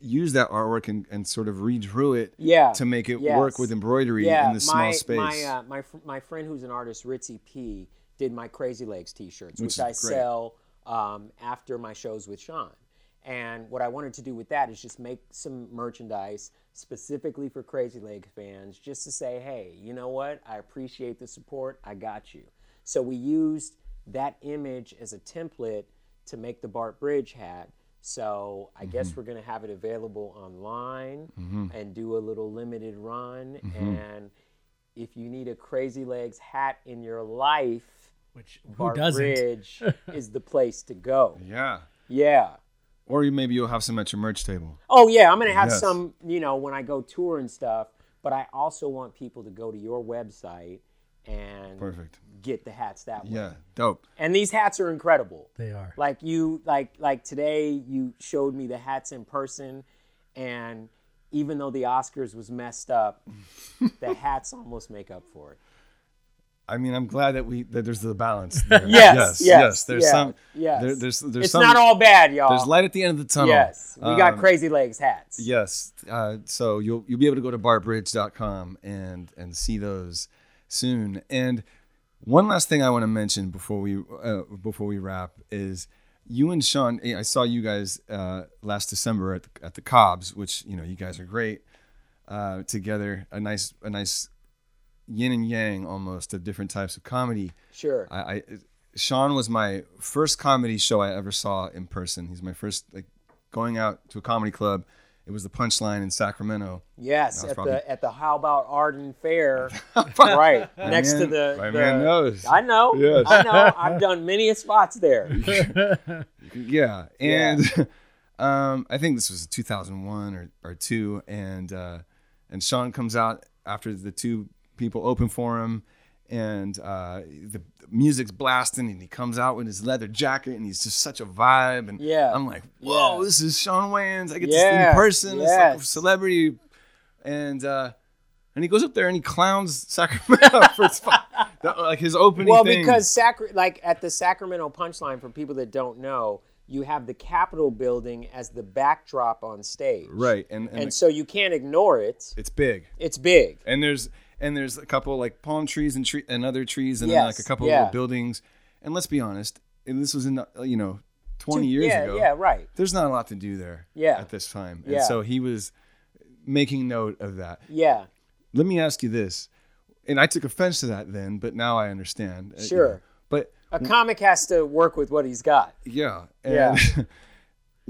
used that artwork and, and sort of redrew it Yeah. to make it Yes. work with embroidery yeah, in the small space. My, uh, my, fr- my friend who's an artist, Ritzy P, did my Crazy Legs t-shirts, Which which, I great. sell um, after my shows with Shawn. And what I wanted to do with that is just make some merchandise specifically for Crazy Legs fans, just to say, hey, you know what? I appreciate the support. I got you. So we used that image as a template to make the Bart Bridge hat. So I guess mm-hmm. we're gonna have it available online mm-hmm. and do a little limited run. Mm-hmm. And if you need a Crazy Legs hat in your life, Which who Bar doesn't? Bridge is the place to go. Yeah. Yeah. Or you, maybe you'll have some at your merch table. Oh yeah, I'm gonna have Yes. some, you know, when I go tour and stuff. But I also want people to go to your website and Perfect. get the hats that way. Yeah. Dope. And these hats are incredible. They are. Like you, like like today, you showed me the hats in person, and even though the Oscars was messed up, the hats almost make up for it. I mean, I'm glad that we that there's the balance. There. Yes, yes, There's yeah, some. yes. There, there's there's It's some. not all bad, y'all. There's light at the end of the tunnel. Yes, we got Um, Crazy Legs hats. Yes. Uh, so you'll you'll be able to go to bartbridge.com and and see those soon. And one last thing I want to mention before we uh, before we wrap is you and Shawn. I saw you guys uh, last December at the, at the Cobbs, which you know you guys are great uh, together. A nice a nice yin and yang almost of different types of comedy. Sure. I, I Shawn was my first comedy show I ever saw in person. He's my first like going out to a comedy club. It was the Punchline in Sacramento. Yes, at probably- the at the How About Arden Fair, right next to the. my the- man knows. I know. Yes. I know. I've done many spots there. Yeah, and um, I think this was 2001 or, or two, and uh, and Shawn comes out after the two people open for him, and uh, the music's blasting, and he comes out with his leather jacket, and he's just such a vibe, and Yeah. I'm like, whoa, Yeah. this is Shawn Wayans. I get to see Yeah. in person. It's like a celebrity, and uh, and he goes up there and he clowns Sacramento for his, like his opening. Well, thing. because Sacra- like at the Sacramento Punchline, for people that don't know, you have the Capitol building as the backdrop on stage. right, and and, And so you can't ignore it. it's big. It's big. and there's and there's a couple like palm trees and tree and other trees and then like a couple yeah. little buildings and let's be honest and this was in uh, you know 20 years yeah, ago yeah, right. there's not a lot to do there Yeah. at this time and Yeah. so he was making note of that Yeah, let me ask you this and i took offense to that then but now i understand uh, you Sure. know. but a comic has to work with what he's got. yeah and Yeah.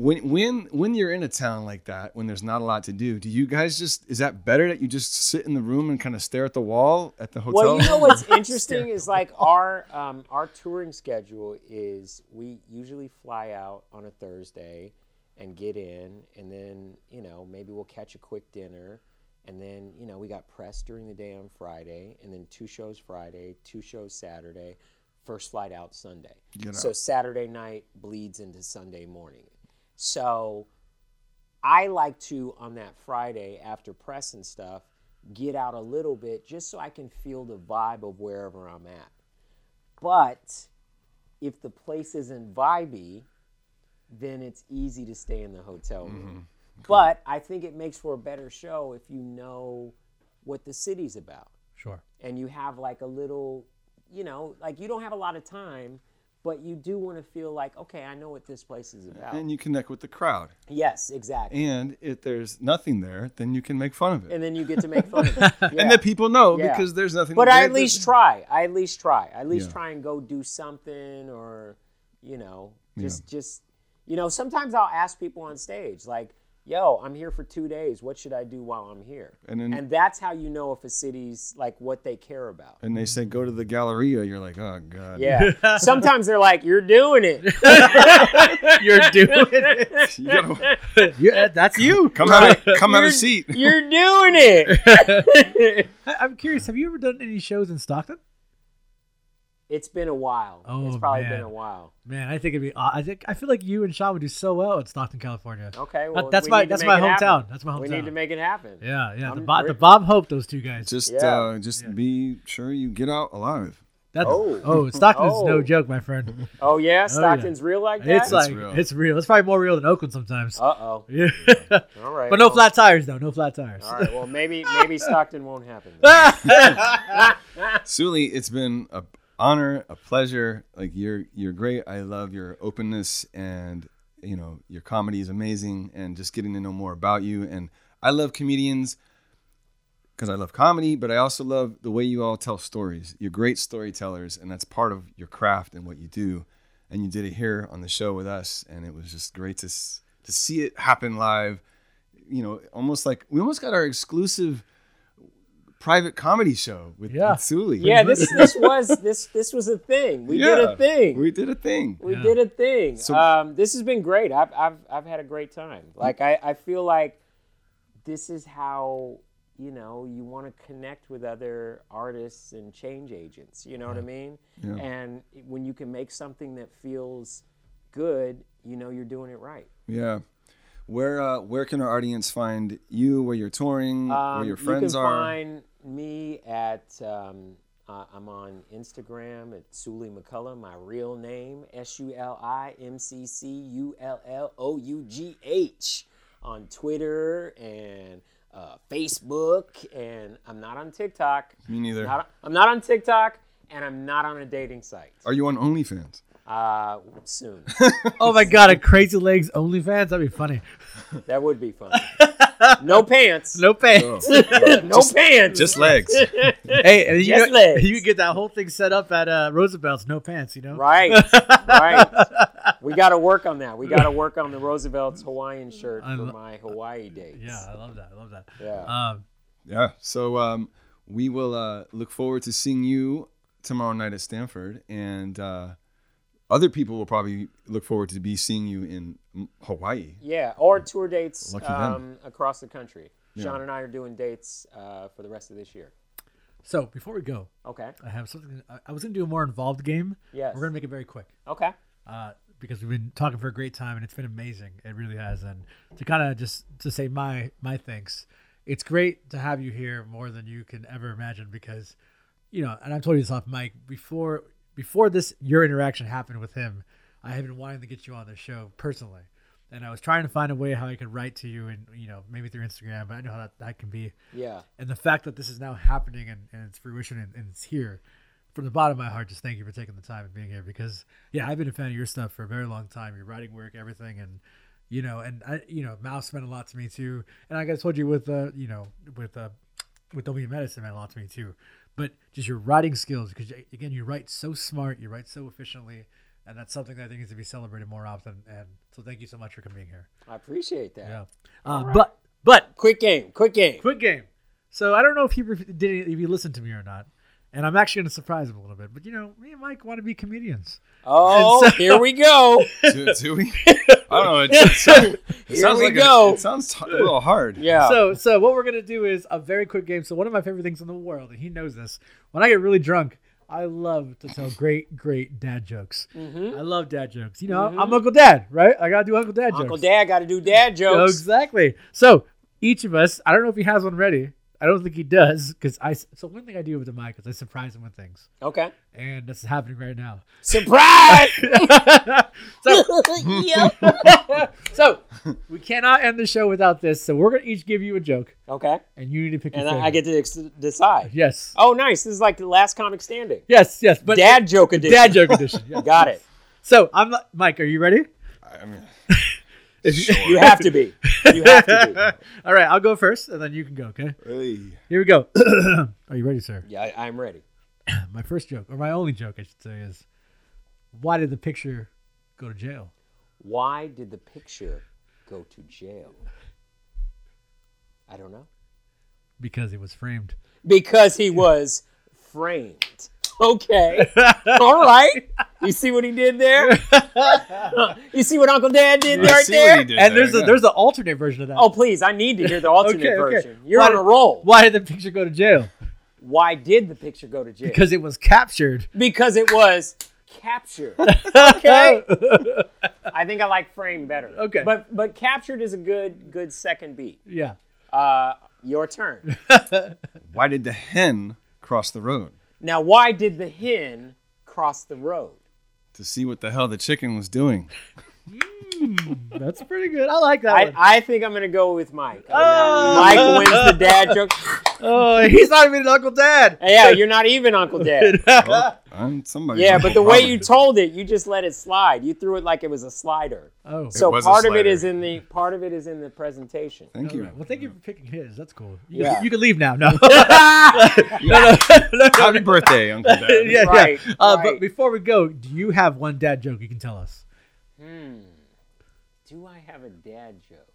when when when you're in a town like that when there's not a lot to do do you guys just is that better that you just sit in the room and kind of stare at the wall at the hotel Well, you know what's interesting is like our um, our touring schedule is we usually fly out on a Thursday and get in, and then you know maybe we'll catch a quick dinner, and then you know we got press during the day on Friday, and then two shows Friday, two shows Saturday, first flight out Sunday. Get So. Saturday night bleeds into Sunday morning. So I like to on that Friday after press and stuff get out a little bit just so I can feel the vibe of wherever I'm at. But if the place isn't vibey, then it's easy to stay in the hotel room. Mm-hmm. But I think it makes for a better show if you know what the city's about Sure. and you have like a little, you know, like you don't have a lot of time, but you do want to feel like, okay, I know what this place is about. and you connect with the crowd yes, exactly. And if there's nothing there, then you can make fun of it. And then you get to make fun of it. Yeah. And the people know Yeah. because there's nothing. but I at to- least try. I at least try. I at least Yeah. try and go do something or, you know, just just you know, sometimes I'll ask people on stage like, "Yo, I'm here for 2 days. What should I do while I'm here?" And then- and that's how you know if a city's like what they care about. And they say go to the Galleria. You're like, oh god. Yeah. Sometimes they're like, "You're doing it." You're doing it. You gotta Yeah, that's you. come have a, come have a seat. You're doing it. I'm curious. Have you ever done any shows in Stockton? It's been a while. Oh, it's Oh, probably man. been a while. Man, I think it'd be. aw- I think I feel like you and Shawn would do so well in Stockton, California. Okay, well, that's we my need to that's make my it happen. hometown. That's my hometown. We need to make it happen. Yeah, yeah. The I'm Bob, re- the Bob Hope, those two guys. Just Yeah. uh, just be sure you get out alive. That's, Oh. oh, Stockton's Oh. no joke, my friend. Oh yeah, Stockton's real like that. It's like real. it's real. It's probably more real than Oakland sometimes. Uh oh. yeah. All right. but no well, flat tires though. No flat tires. All right. Well, maybe maybe Stockton won't happen. Suli, it's been a honor, a pleasure. Like you're you're great. I love your openness and you know your comedy is amazing and just getting to know more about you. And I love comedians because I love comedy, but I also love the way you all tell stories. You're great storytellers, and that's part of your craft and what you do. and you did it here on the show with us, and it was just great to to see it happen live. You know, almost like we almost got our exclusive private comedy show with, Yeah. with Suli. Yeah, this this was this this was a thing. We did a thing. We did a thing. We Yeah. did a thing. So- um, this has been great. I've, I've, I've had a great time. Like, I, I feel like this is how, you know, you want to connect with other artists and change agents. You know what I mean? Yeah. And when you can make something that feels good, you know you're doing it right. Yeah. Where uh, where can our audience find you? Where you're touring? where Um, your friends you can are? find me at um, uh, I'm on Instagram at Suli McCullough, my real name S U L I M C C U L L O U G H on Twitter and uh, Facebook, and I'm not on TikTok. Me neither. Not, I'm not on TikTok, and I'm not on a dating site. Are you on OnlyFans? Uh, soon. Oh my god, a Crazy Legs OnlyFans? That'd be funny. that would be fun. No pants. No pants. no pants. Just legs. hey, and you, Just know- legs. you get that whole thing set up at uh, Roosevelt's, no pants, you know? Right, right. We got to work on that. We got to work on the Roosevelt's Hawaiian shirt I for lo- my Hawaii dates. Yeah, I love that. I love that. Yeah. Um, yeah. So um, we will uh, look forward to seeing you tomorrow night at Stanford, and uh, other people will probably look forward to be seeing you in Hawaii. Yeah, or tour dates um, across the country. Shawn and I are doing dates uh, for the rest of this year. so before we go, Okay. I have something. I, I was going to do a more involved game. Yes. We're going to make it very quick. Okay. uh, because we've been talking for a great time and it's been amazing. It really has. And to kind of just to say my my thanks, it's great to have you here more than you can ever imagine because, you know, and I've told you this off Mike before before this your interaction happened with him, I had been wanting to get you on the show personally. And I was trying to find a way how I could write to you and you know maybe through Instagram, but I know how that, that can be Yeah. and the fact that this is now happening and, and it's fruition and, and it's here from the bottom of my heart just thank you for taking the time and being here because yeah i've been a fan of your stuff for a very long time your writing work everything and you know and i you know mouse meant a lot to me too and like i told you with uh you know with uh with a Menace meant a lot to me too but just your writing skills because again you write so smart you write so efficiently and that's something that i think needs to be celebrated more often and so thank you so much for coming here I appreciate that. yeah uh, but but Quick game. Quick game. quick game. So I don't know if he re- did if he listened to me or not, and I'm actually gonna surprise him a little bit. But you know, me and Mike want to be comedians. Oh, so- here we go. do, do we? I don't know. It, it sounds, it Here sounds we like go. A, it sounds t- a little hard. Yeah. So so what we're gonna do is a very quick game. So one of my favorite things in the world, and he knows this. When I get really drunk, I love to tell great great dad jokes. Mm-hmm. I love dad jokes. You know, I'm mm-hmm. Uncle Dad, right? I gotta do Uncle Dad Uncle jokes. Uncle Dad got to do dad jokes. exactly. So each of us, I don't know if he has one ready. I don't think he does because I. So one thing I do with the Mike is I surprise him with things, Okay. and this is happening right now. Surprise! so, so we cannot end the show without this. So we're gonna each give you a joke, okay. and you need to pick. And your I, I get to ex- decide. Yes. Oh, nice. This is like the last comic standing. Yes. Yes. But Dad joke edition. dad joke edition. Yeah. Got it. So I'm Mike. Are you ready? I mean, You have to be. You have to All right. I'll go first, and then you can go. Okay. really. Here we go. Are you ready, sir? Yeah, I, I'm ready. My first joke, or my only joke, I should say, is why did the picture go to jail? Why did the picture go to jail? I don't know. Because he was framed. Because he was framed. Okay. All right. You see what he did there? you see what Uncle Dad did I right there? did And there, there's a there's an alternate version of that. Oh, please. I need to hear the alternate Okay, okay. version. You're Why on did- a roll. Why did the picture go to jail? Why did the picture go to jail? Because it was captured. because it was captured. Okay. I think I like frame better. Okay. But but captured is a good good second beat. Yeah. Uh, your turn. Why did the hen cross the road? Now, why did the hen cross the road? To see what the hell the chicken was doing. Hmm, that's pretty good. I like that I, one. I think I'm gonna go with Mike. on that one. Mike wins the dad joke. Oh, he's not even Uncle Dad. yeah, you're not even Uncle Dad. I'm somebody. Yeah, but the way you told it, you just let it slide. You threw it like it was a slider. Oh, So was a part of it slider. is in the part of it is in the presentation. Thank you. Alright, Well, thank you for picking his. That's cool. You, Yeah. can, you can leave now. No. No. No. Happy birthday, Uncle Dad. yeah, Right, yeah. Uh, right. But before we go, do you have one dad joke you can tell us? Hmm. Do I have a dad joke?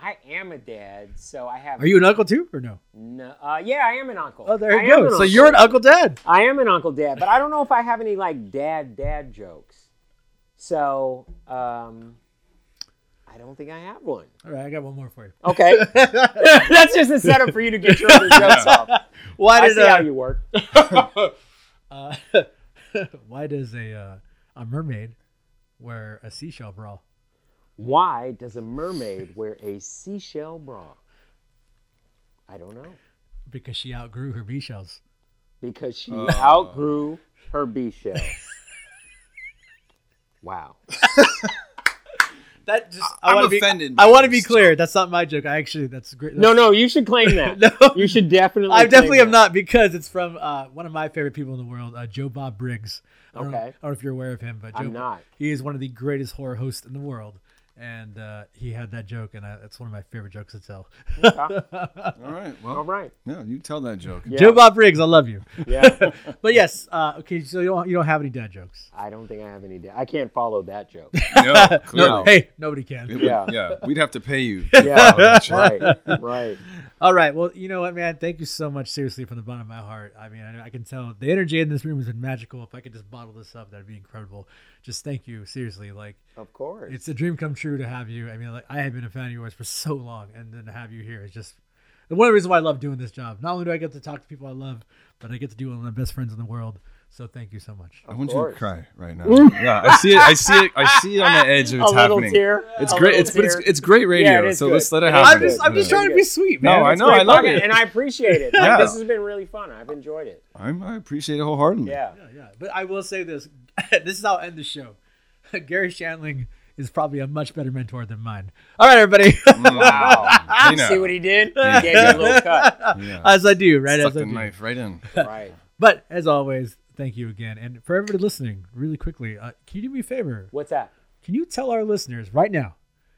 I am a dad, so I have. Are you an uncle too, or no? No, uh, yeah, I am an uncle. Oh, there you am go. So you're an uncle dad. I am an uncle dad, but I don't know if I have any like dad dad jokes. So um, I don't think I have one. All right, I got one more for you. Okay, that's just a setup for you to get your other jokes off. Why I did see how uh, you work. uh, why does a uh, a mermaid wear a seashell bra? Why does a mermaid wear a seashell bra? I don't know. Because she outgrew her bee shells. Because she Oh. outgrew her bee shell. wow. That just I'm wanna be, offended I want to be this clear. That's not my joke. I actually that's great. No, no, you should claim that. No. You should definitely. I claim definitely am that. not because it's from uh, one of my favorite people in the world, uh, Joe Bob Briggs. I don't, know, I don't know if you're aware of him, but Joe, I'm not. he is one of the greatest horror hosts in the world, and uh, he had that joke, and I, that's one of my favorite jokes to tell. All right. All Well, right. yeah, you tell that joke. Yeah. Joe Bob Briggs, I love you. Yeah. But yes, uh, okay. So you don't you don't have any dad jokes? I don't think I have any. Da- I can't follow that joke. No, clearly. Hey, nobody can. Would- Yeah. yeah, we'd have to pay you. Yeah. right. Right. All right. Well, you know what, man? Thank you so much, seriously, from the bottom of my heart. I mean, I, I can tell the energy in this room has been magical. If I could just bottle this up, that'd be incredible. Just thank you, seriously. Like, Of course. it's a dream come true to have you. I mean, like, I have been a fan of yours for so long, and then to have you here is just one of the reasons why I love doing this job. Not only do I get to talk to people I love, but I get to do one of my best friends in the world. So thank you so much. I want you to cry right now. yeah, I see it. I see it. I see it on the edge of a it's little happening. tear. It's a great. little It's but it's, it's great radio. Yeah, it is so good. let's let it It is happen. I'm just, I'm just trying to be sweet, man. No, I know. I love Fucking- it. and I appreciate it. Like, Yeah. This has been really fun. I've enjoyed it. I'm, I appreciate it wholeheartedly. Yeah. Yeah, yeah. But I will say this. this is how I'll end the show. Garry Shandling is probably a much better mentor than mine. All right, everybody. Wow. You now. see what he did? He gave you a little cut. Yeah. as I do, right? Stuck As I the do. knife right in. Right. But as always, thank you again. And for everybody listening, really quickly, uh, can you do me a favor? What's that? Can you tell our listeners right now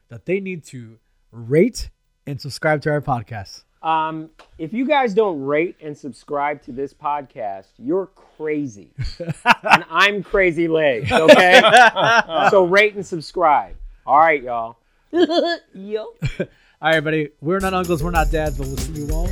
that they need to rate and subscribe to our podcast? Um, if you guys don't rate and subscribe to this podcast, you're crazy. and I'm crazy legs, okay? so rate and subscribe. All right, y'all. Yo. All right, buddy. We're not uncles, we're not dads, but we'll see you all